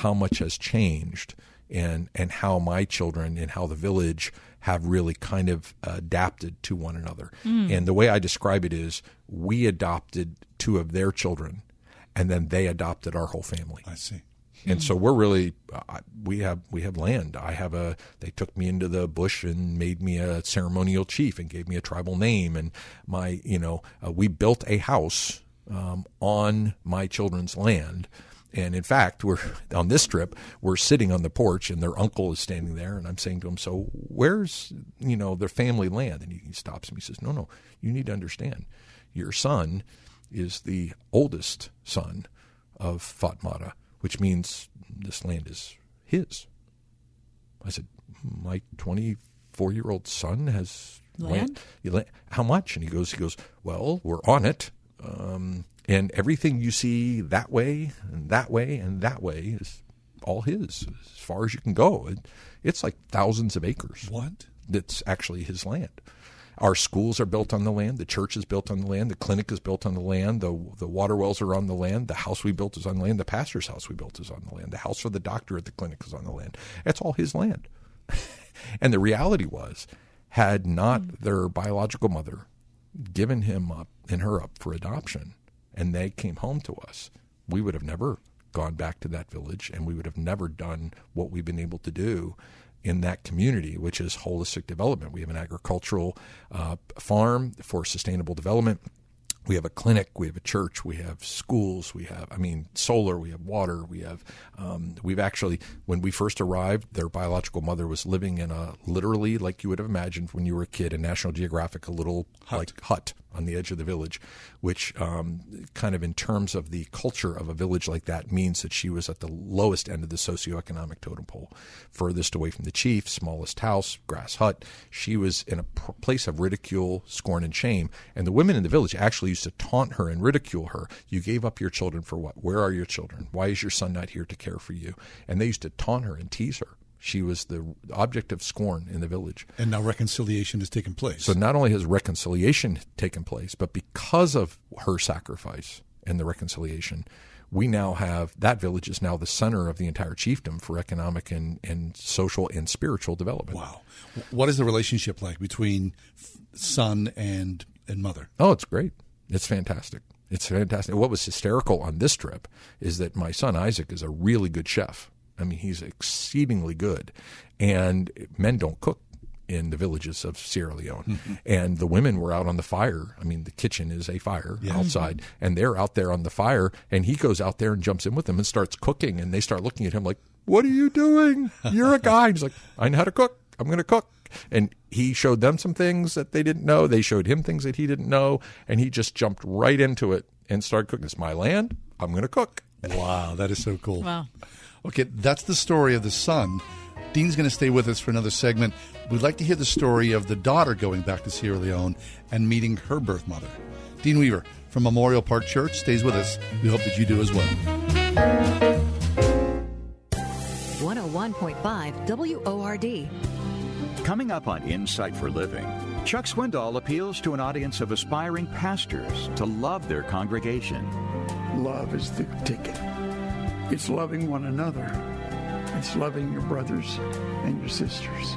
how much has changed, and and how my children and how the village have really kind of adapted to one another. Mm. And the way I describe it is, we adopted two of their children, and then they adopted our whole family. I see. And so we're really uh, we have we have land. I have a they took me into the bush and made me a ceremonial chief and gave me a tribal name and my you know uh, we built a house um, on my children's land. And in fact, we're on this trip. We're sitting on the porch, and their uncle is standing there, and I'm saying to him, "So where's you know their family land?" And he, stops me. He says, "No, no, you need to understand. Your son is the oldest son of Fatmata, which means this land is his. I said, My 24 year old son has Land? land. How much? And he goes, he goes, Well, we're on it. Um, and everything you see that way and that way and that way is all his as far as you can go. It, it's like thousands of acres. What? That's actually his land. Our schools are built on the land. The church is built on the land. The clinic is built on the land. The the water wells are on the land. The house we built is on the land. The pastor's house we built is on the land. The house for the doctor at the clinic is on the land. It's all his land. and the reality was, had not their biological mother given him up and her up for adoption, and they came home to us, we would have never gone back to that village, and we would have never done what we've been able to do in that community, which is holistic development. We have an agricultural uh, farm for sustainable development. We have a clinic, we have a church, we have schools, we have, I mean, solar, we have water, we have, um, we've actually, when we first arrived, their biological mother was living in a literally, like you would have imagined when you were a kid, in National Geographic, a little like hut on the edge of the village, which um, kind of in terms of the culture of a village like that means that she was at the lowest end of the socioeconomic totem pole, furthest away from the chief, smallest house, grass hut. She was in a place of ridicule, scorn, and shame. And the women in the village actually used to taunt her and ridicule her. You gave up your children for what? Where are your children? Why is your son not here to care for you? And they used to taunt her and tease her. She was the object of scorn in the village. And now reconciliation has taken place. So not only has reconciliation taken place, but because of her sacrifice and the reconciliation, we now have that village is now the center of the entire chiefdom for economic and, and social and spiritual development. Wow. What is the relationship like between son and, and mother? Oh, it's great. It's fantastic. It's fantastic. What was hysterical on this trip is that my son Isaac is a really good chef. I mean, he's exceedingly good. And men don't cook in the villages of Sierra Leone. Mm-hmm. And the women were out on the fire. I mean, the kitchen is a fire Yeah. outside, and they're out there on the fire. And he goes out there and jumps in with them and starts cooking. And they start looking at him like, What are you doing? You're a guy. He's like, I know how to cook. I'm going to cook. And he showed them some things that they didn't know. They showed him things that he didn't know. And he just jumped right into it and started cooking. It's my land. I'm going to cook. Wow, that is so cool. Wow. Okay, that's the story of the son. Dean's going to stay with us for another segment. We'd like to hear the story of the daughter going back to Sierra Leone and meeting her birth mother. Dean Weaver from Memorial Park Church stays with us. We hope that you do as well. 101.5 WORD. Coming up on Insight for Living, Chuck Swindoll appeals to an audience of aspiring pastors to love their congregation. Love is the ticket. It's loving one another. It's loving your brothers and your sisters.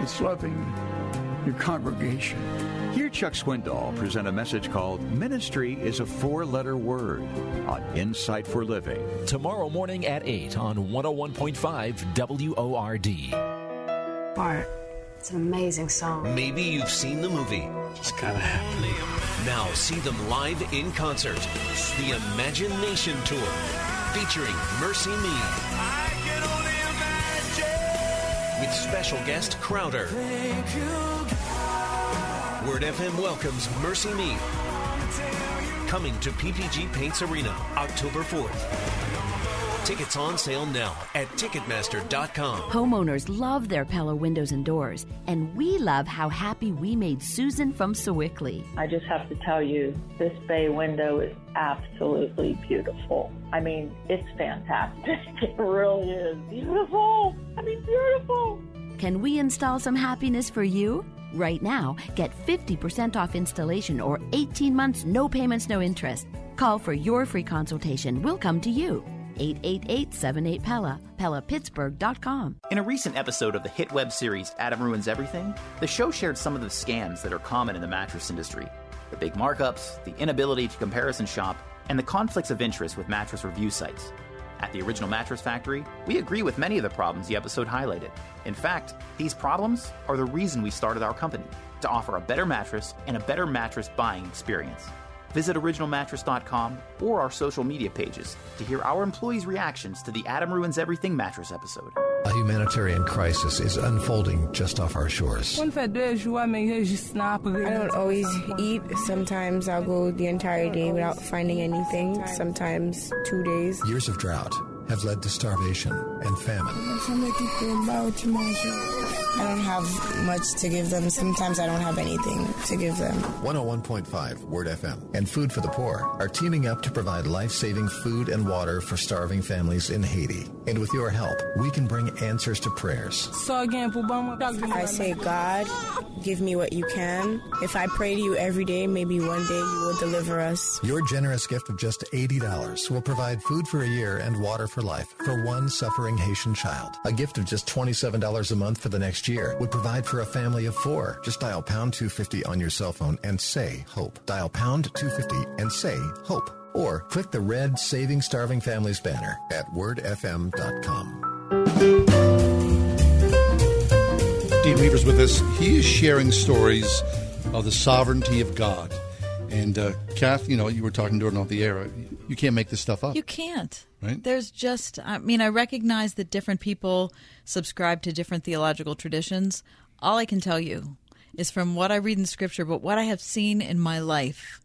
It's loving your congregation. Hear Chuck Swindoll present a message called Ministry is a Four Letter Word on Insight for Living. Tomorrow morning at 8 on 101.5 WORD. Art. It's an amazing song. Maybe you've seen the movie. It's kind of happening. Now see them live in concert. The Imagination Tour, featuring MercyMe. With special guest Crowder. Word FM welcomes MercyMe. Coming to PPG Paints Arena October 4th. Tickets on sale now at Ticketmaster.com. Homeowners love their Pella windows and doors, and we love how happy we made Susan from Sewickley. I just have to tell you, this bay window is absolutely beautiful. I mean, it's fantastic. It really is beautiful. I mean, beautiful. Can we install some happiness for you? Right now, get 50% off installation or 18 months, no payments, no interest. Call for your free consultation. We'll come to you. 888 78 Pella, PellaPittsburgh.com. In a recent episode of the hit web series Adam Ruins Everything, the show shared some of the scams that are common in the mattress industry the big markups, the inability to comparison shop, and the conflicts of interest with mattress review sites. At the Original Mattress Factory, we agree with many of the problems the episode highlighted. In fact, these problems are the reason we started our company to offer a better mattress and a better mattress buying experience. Visit originalmattress.com or our social media pages to hear our employees' reactions to the Adam Ruins Everything mattress episode. A humanitarian crisis is unfolding just off our shores. I don't always eat. Sometimes I'll go the entire day without finding anything. Sometimes two days. Years of drought have led to starvation and famine. I don't have much to give them. Sometimes I don't have anything to give them. 101.5 Word FM and Food for the Poor are teaming up to provide life saving food and water for starving families in Haiti. And with your help, we can bring answers to prayers. So again, PubMed. I say, God, give me what you can. If I pray to you every day, maybe one day you will deliver us. Your generous gift of just $80 will provide food for a year and water for life for one suffering Haitian child. A gift of just $27 a month for the next year would provide for a family of four. Just dial pound 250 on your cell phone and say hope. Dial pound 250 and say hope. Or click the red Saving Starving Families banner at wordfm.com. Dean Weaver's with us. He is sharing stories of the sovereignty of God. And uh, Kath, you know, you were talking during off the air. You can't make this stuff up. You can't. Right? There's just, I mean, I recognize that different people subscribe to different theological traditions. All I can tell you is from what I read in Scripture, but what I have seen in my life,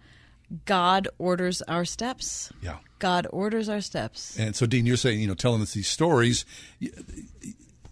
God orders our steps. Yeah. God orders our steps. And so, Dean, you're saying, you know, telling us these stories,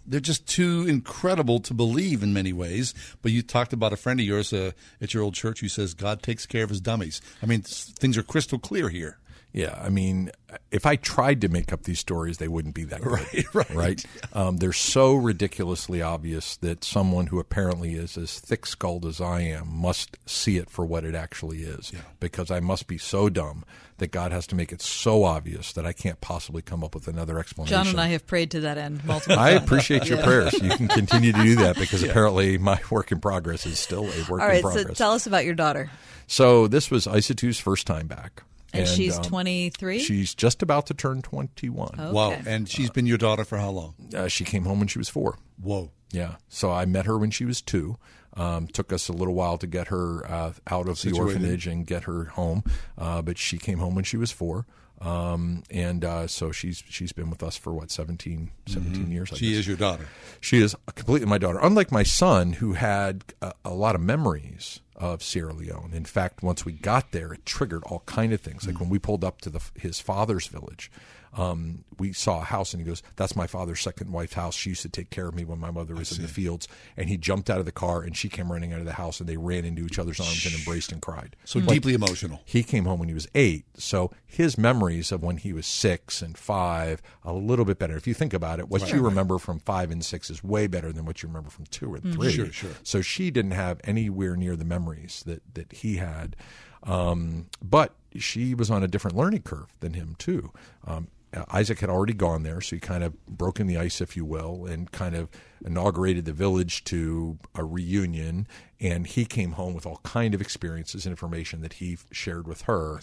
they're just too incredible to believe in many ways. But you talked about a friend of yours uh, at your old church who says God takes care of his dummies. I mean, things are crystal clear here. Yeah, I mean, if I tried to make up these stories, they wouldn't be that good. Right, right. right? Um, they're so ridiculously obvious that someone who apparently is as thick skulled as I am must see it for what it actually is. Because I must be so dumb that God has to make it so obvious that I can't possibly come up with another explanation. John and I have prayed to that end multiple times. I appreciate your Yeah. prayers. You can continue to do that because Yeah. apparently my work in progress is still a work All in right, progress. so tell us about your daughter. So this was Isatu's first time back. And she's um, 23? She's just about to turn 21. Okay. Wow. And she's been your daughter for how long? Uh, she came home when she was four. Whoa. Yeah. So I met her when she was two. Um, took us a little while to get her uh, out of the orphanage and get her home, uh, but she came home when she was four. Um, and uh, so she's she's been with us for what 17, 17 years. I Mm-hmm. She guess. is your daughter. She is completely my daughter. Unlike my son, who had a, a lot of memories of Sierra Leone. In fact, once we got there, it triggered all kind of things. Like Mm. when we pulled up to the, his father's village, um, we saw a house, and he goes, "That's my father's second wife's house. She used to take care of me when my mother was in the fields." And he jumped out of the car, and she came running out of the house, and they ran into each other's arms and embraced and cried. So deeply emotional. He came home when he was eight, so his memories of when he was six and five a little bit better. If you think about it, what Right. you remember from five and six is way better than what you remember from two and Mhm. three. Sure, sure. So she didn't have anywhere near the memories that that he had, um, but she was on a different learning curve than him too. Um, Uh, Isaac had already gone there, so he kind of broken the ice, if you will, and kind of inaugurated the village to a reunion. And he came home with all kind of experiences and information that he shared with her.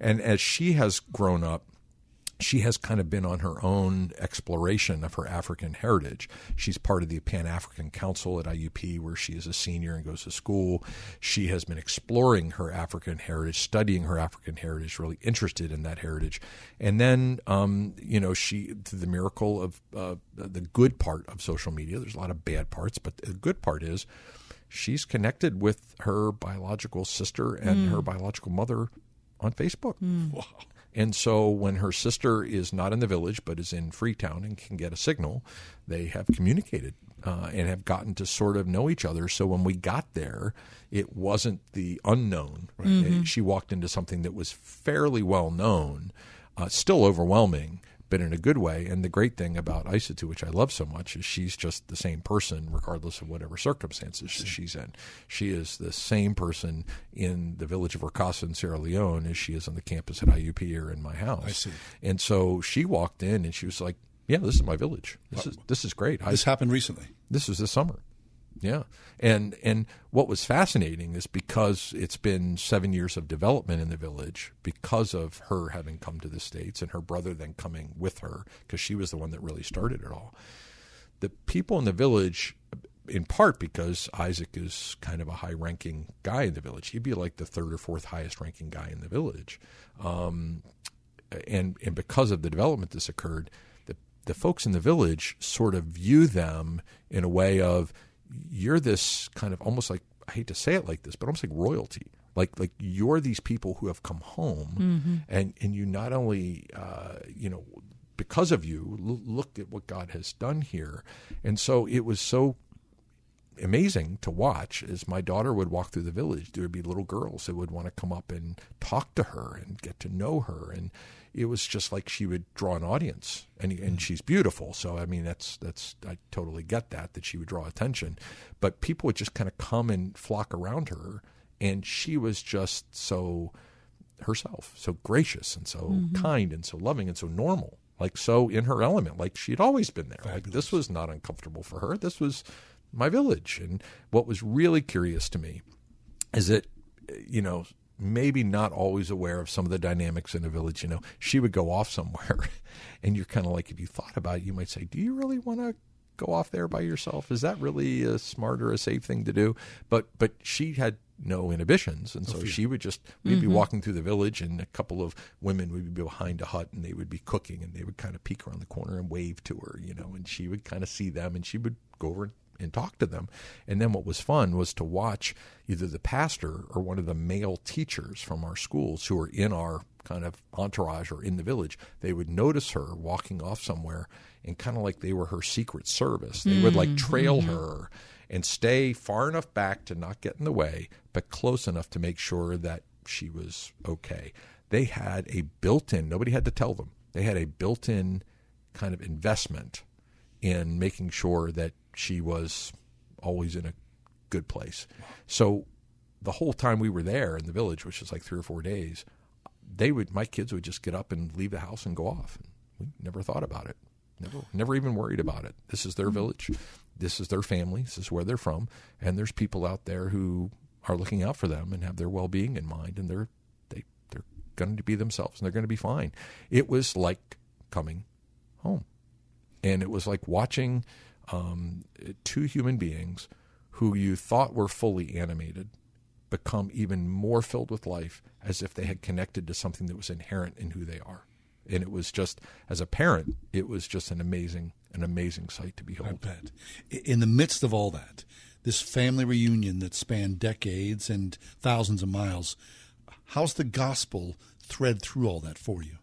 And as she has grown up, she has kind of been on her own exploration of her African heritage. She's part of the Pan African Council at IUP, where she is a senior and goes to school. She has been exploring her African heritage, studying her African heritage, really interested in that heritage. And then, um, you know, she, through the miracle of uh, the good part of social media, there's a lot of bad parts, but the good part is she's connected with her biological sister and Mm. her biological mother on Facebook. Mm. Wow. And so when her sister is not in the village but is in Freetown and can get a signal, they have communicated uh, and have gotten to sort of know each other. So when we got there, it wasn't the unknown. Right? Mhm. She walked into something that was fairly well known, uh, still overwhelming, but in a good way. And the great thing about Isatu, which I love so much, is she's just the same person regardless of whatever circumstances she's in. She is the same person in the village of Rakasa in Sierra Leone as she is on the campus at IUP or in my house. I see. And so she walked in and she was like, "Yeah, this is my village. This is this is great." This happened recently. This was this summer. Yeah. And and what was fascinating is because it's been 7 years of development in the village because of her having come to the states and her brother then coming with her because she was the one that really started it all. The people in the village in part because Isaac is kind of a high ranking guy in the village. He'd be like the third or fourth highest ranking guy in the village. Um, and and because of the development that's occurred, the the folks in the village sort of view them in a way of you're this kind of almost like I hate to say it like this, but almost like royalty. Like like you're these people who have come home, Mm-hmm. and and you not only uh, you know because of you l- look at what God has done here, and so it was so amazing to watch as my daughter would walk through the village there would be little girls that would want to come up and talk to her and get to know her and it was just like she would draw an audience and and she's beautiful. So i mean that's that's i totally get that that she would draw attention. But people would just kind of come and flock around her and she was just so herself so gracious and so Mhm. kind and so loving and so normal like so in her element like she'd always been there. Like this was not uncomfortable for her. This was my village. And what was really curious to me is that you know maybe not always aware of some of the dynamics in a village you know she would go off somewhere and you're kind of like if you thought about it you might say do you really want to go off there by yourself is that really a smart or a safe thing to do but but she had no inhibitions and so fear. she would just we'd be Mhm. walking through the village and a couple of women would be behind a hut and they would be cooking and they would kind of peek around the corner and wave to her you know and she would kind of see them and she would go over and talk to them and then what was fun was to watch either the pastor or one of the male teachers from our schools who were in our kind of entourage or in the village they would notice her walking off somewhere and kind of like they were her secret service they would like Mm, trail mhm. her and stay far enough back to not get in the way, but close enough to make sure that she was okay. They had a built in, nobody had to tell them, they had a built in kind of investment in making sure that she was always in a good place. So the whole time we were there in the village, which was like three or four days, they would my kids would just get up and leave the house and go off. We never thought about it. Never never even worried about it. This is their mm-hmm. village. This is their family. This is where they're from. And there's people out there who are looking out for them and have their well being in mind and they're they they're going to be themselves and they're going to be fine. It was like coming home. And it was like watching um, two human beings who you thought were fully animated become even more filled with life as if they had connected to something that was inherent in who they are. And it was just, as a parent, it was just an amazing, an amazing sight to behold. I bet. In the midst of all that, this family reunion that spanned decades and thousands of miles, how's the gospel thread through all that for you?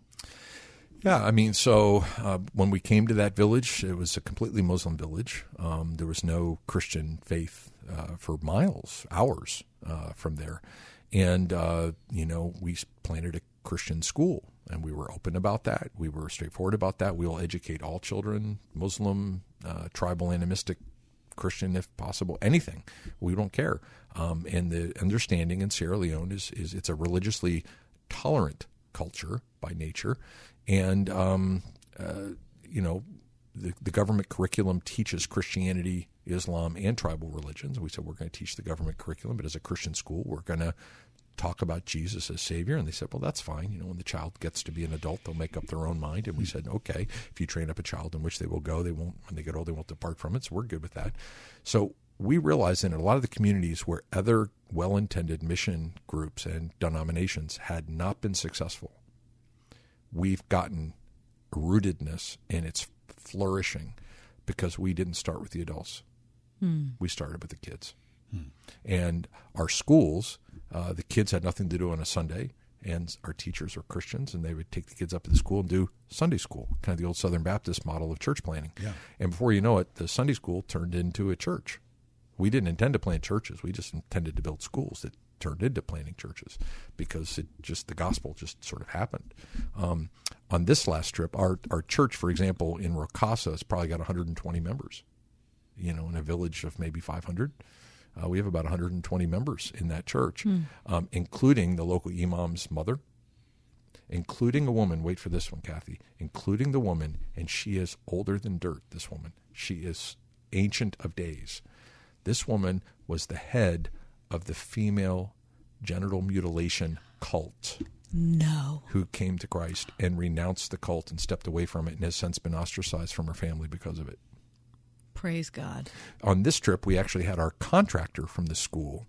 Yeah, I mean, so uh, when we came to that village, it was a completely Muslim village. Um, there was no Christian faith uh, for miles, hours uh, from there. And, uh, you know, we planted a Christian school and we were open about that. We were straightforward about that. We will educate all children, Muslim, uh, tribal, animistic, Christian, if possible, anything. We don't care. Um, and the understanding in Sierra Leone is, is it's a religiously tolerant culture by nature. And, um, uh, you know, the, the government curriculum teaches Christianity, Islam, and tribal religions. We said we're going to teach the government curriculum, but as a Christian school, we're going to talk about Jesus as Savior. And they said, well, that's fine. You know, when the child gets to be an adult, they'll make up their own mind. And we said, okay, if you train up a child in which they will go, they won't, when they get old, they won't depart from it. So we're good with that. So we realized in a lot of the communities where other well intended mission groups and denominations had not been successful, we've gotten rootedness and it's flourishing because we didn't start with the adults. Hmm. We started with the kids. And our schools, uh, the kids had nothing to do on a Sunday, and our teachers were Christians, and they would take the kids up to the school and do Sunday school, kind of the old Southern Baptist model of church planning. Yeah. And before you know it, the Sunday school turned into a church. We didn't intend to plant churches; we just intended to build schools that turned into planting churches because it just the gospel just sort of happened. Um, on this last trip, our our church, for example, in Rocasa, has probably got 120 members. You know, in a village of maybe 500. Uh, we have about 120 members in that church, Hmm. um, including the local imam's mother, including a woman. Wait for this one, Kathy. Including the woman, and she is older than dirt. This woman, she is ancient of days. This woman was the head of the female genital mutilation cult. No. Who came to Christ and renounced the cult and stepped away from it and has since been ostracized from her family because of it Praise God. on this trip, we actually had our contractor from the school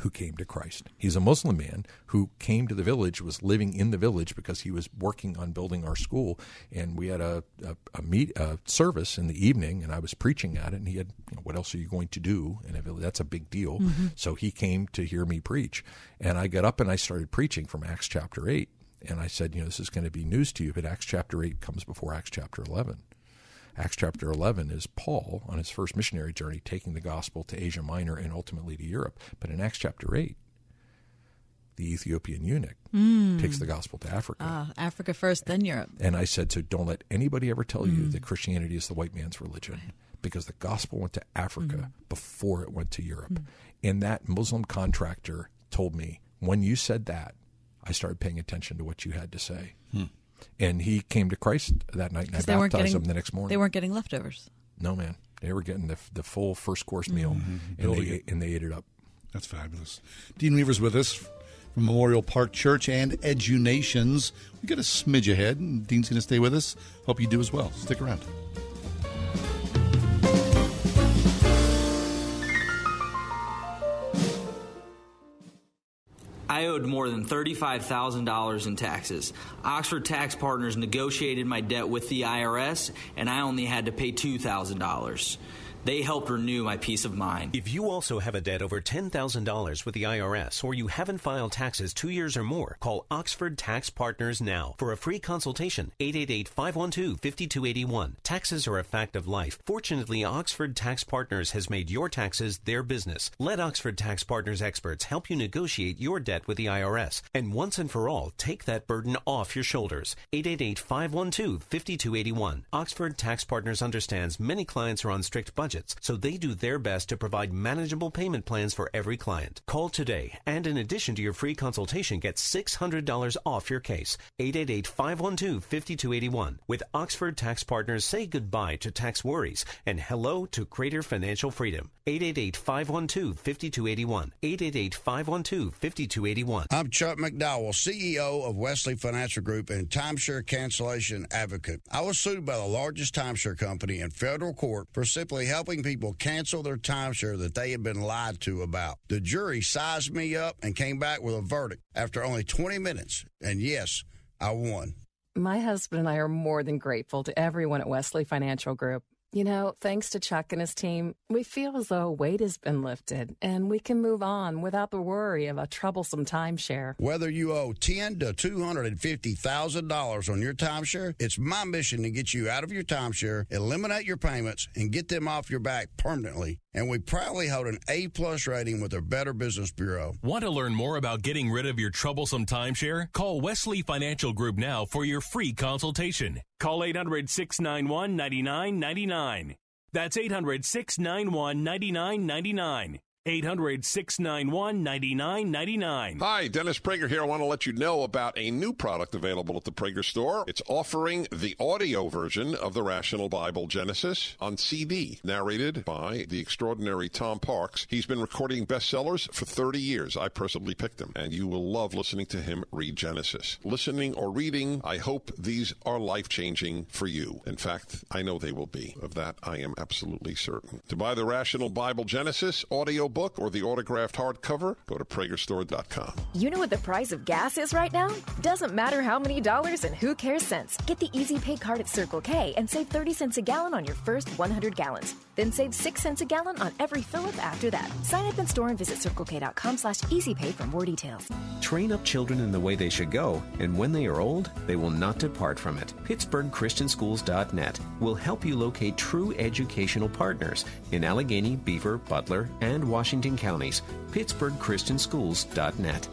who came to Christ. He's a Muslim man who came to the village, was living in the village because he was working on building our school. And we had a, a, a meet a service in the evening, and I was preaching at it. And he had, you know, what else are you going to do in a village? That's a big deal. Mm-hmm. So he came to hear me preach, and I got up and I started preaching from Acts chapter eight. And I said, you know, this is going to be news to you, but Acts chapter 8 comes before Acts chapter 11. Acts chapter 11 is Paul on his first missionary journey taking the gospel to Asia Minor and ultimately to Europe. But in Acts chapter 8, the Ethiopian eunuch Mm. takes the gospel to Africa. Ah, Africa first, then Europe. And I said, so don't let anybody ever tell you Mm. that Christianity is the white man's religion because the gospel went to Africa before it went to Europe. And that Muslim contractor told me, when you said that, I started paying attention to what you had to say. And he came to Christ that night and I baptized getting him the next morning. They weren't getting leftovers. No, man. They were getting the, the full first course meal Mhm. and, they, and they ate it up. That's fabulous. Dean Weaver's with us from Memorial Park Church and Edunations. We got a smidge ahead, and Dean's going to stay with us. Hope you do as well. Stick around. I owed more than $35,000 in taxes. Oxford Tax Partners negotiated my debt with the IRS, and I only had to pay $2,000. They helped renew my peace of mind. If you also have a debt over $10,000 with the IRS or you haven't filed taxes two years or more, call Oxford Tax Partners now for a free consultation. 888-512-5281. Taxes are a fact of life. Fortunately, Oxford Tax Partners has made your taxes their business. Let Oxford Tax Partners experts help you negotiate your debt with the IRS and once and for all take that burden off your shoulders. 888-512-5281. Oxford Tax Partners understands many clients are on strict budgets, so they do their best to provide manageable payment plans for every client. Call today, and in addition to your free consultation, get $600 off your case. 888-512-5281. With Oxford Tax Partners, say goodbye to tax worries and hello to greater financial freedom. 888-512-5281. 888-512-5281. I'm Chuck McDowell, CEO of Wesley Financial Group and timeshare cancellation advocate. I was sued by the largest timeshare company in federal court for simply helping people cancel their timeshare that they had been lied to about. The jury sized me up and came back with a verdict after only 20 minutes. And yes, I won. My husband and I are more than grateful to everyone at Wesley Financial Group. You know, thanks to Chuck and his team, we feel as though a weight has been lifted and we can move on without the worry of a troublesome timeshare. Whether you owe ten to two hundred and fifty thousand dollars on your timeshare, it's my mission to get you out of your timeshare, eliminate your payments, and get them off your back permanently. And we proudly hold an A plus rating with the Better Business Bureau. Want to learn more about getting rid of your troublesome timeshare? Call Wesley Financial Group now for your free consultation. Call 800 691 9999. That's 800 691 9999. 800 691 9999. Hi, Dennis Prager here. I want to let you know about a new product available at the Prager store. It's offering the audio version of the Rational Bible Genesis on CD, narrated by the extraordinary Tom Parks. He's been recording bestsellers for 30 years. I personally picked him, and you will love listening to him read Genesis. Listening or reading, I hope these are life changing for you. In fact, I know they will be. Of that, I am absolutely certain. To buy the Rational Bible Genesis audio book or the autographed hardcover, go to pragerstore.com. You know what the price of gas is right now? Doesn't matter how many dollars and who cares cents. Get the Easy Pay card at Circle K and save 30 cents a gallon on your first 100 gallons. Then save 6 cents a gallon on every fill up after that. Sign up in store and visit circlek.com slash easypay for more details. Train up children in the way they should go, and when they are old, they will not depart from it. PittsburghChristianSchools.net will help you locate true educational partners in Allegheny, Beaver, Butler, and Washington counties. PittsburghChristianSchools.net.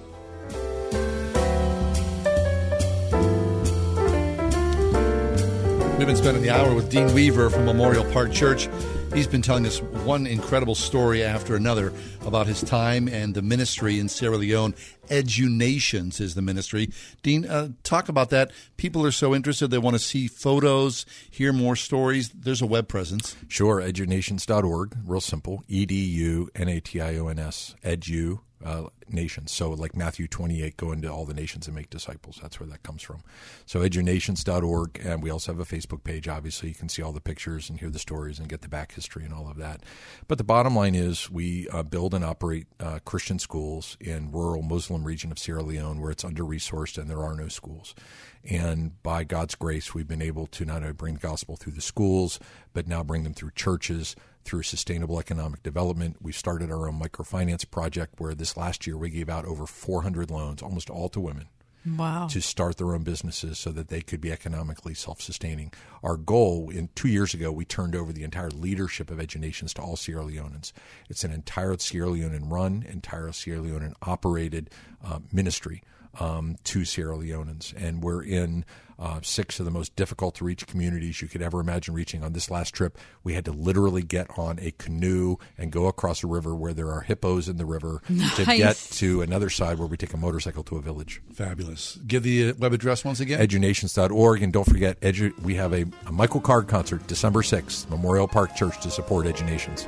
We've been spending the hour with Dean Weaver from Memorial Park Church. He's been telling us one incredible story after another about his time and the ministry in Sierra Leone. Edunations is the ministry. Dean, uh, talk about that. People are so interested; they want to see photos, hear more stories. There's a web presence. Sure, edunations.org, real simple. E D U N A T I O N S, edu, uh, nations. So, like Matthew 28, go into all the nations and make disciples. That's where that comes from. So, edunations.org. And we also have a Facebook page. Obviously, you can see all the pictures and hear the stories and get the back history and all of that. But the bottom line is we uh, build and operate uh, Christian schools in rural Muslim region of Sierra Leone where it's under resourced and there are no schools. And by God's grace, we've been able to not only bring the gospel through the schools, but now bring them through churches, through sustainable economic development. We've started our own microfinance project where this last year we gave out over 400 loans, almost all to women. Wow. To start their own businesses so that they could be economically self sustaining. Our goal in two years ago, we turned over the entire leadership of EduNations to all Sierra Leoneans. It's an entire Sierra Leonean run, entire Sierra Leonean operated uh, ministry um, to Sierra Leoneans. And we're in uh, six of the most difficult to reach communities you could ever imagine reaching. On this last trip, we had to literally get on a canoe and go across a river where there are hippos in the river nice. to get to another side where we take a motorcycle to a village. Fabulous. Give the uh, web address once again. Edunations.org. And don't forget, edu- we have a, a Michael Card concert December 6th, Memorial Park Church to support EduNations.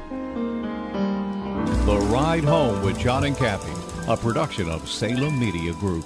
The Ride Home with John and Kathy, a production of Salem Media Group.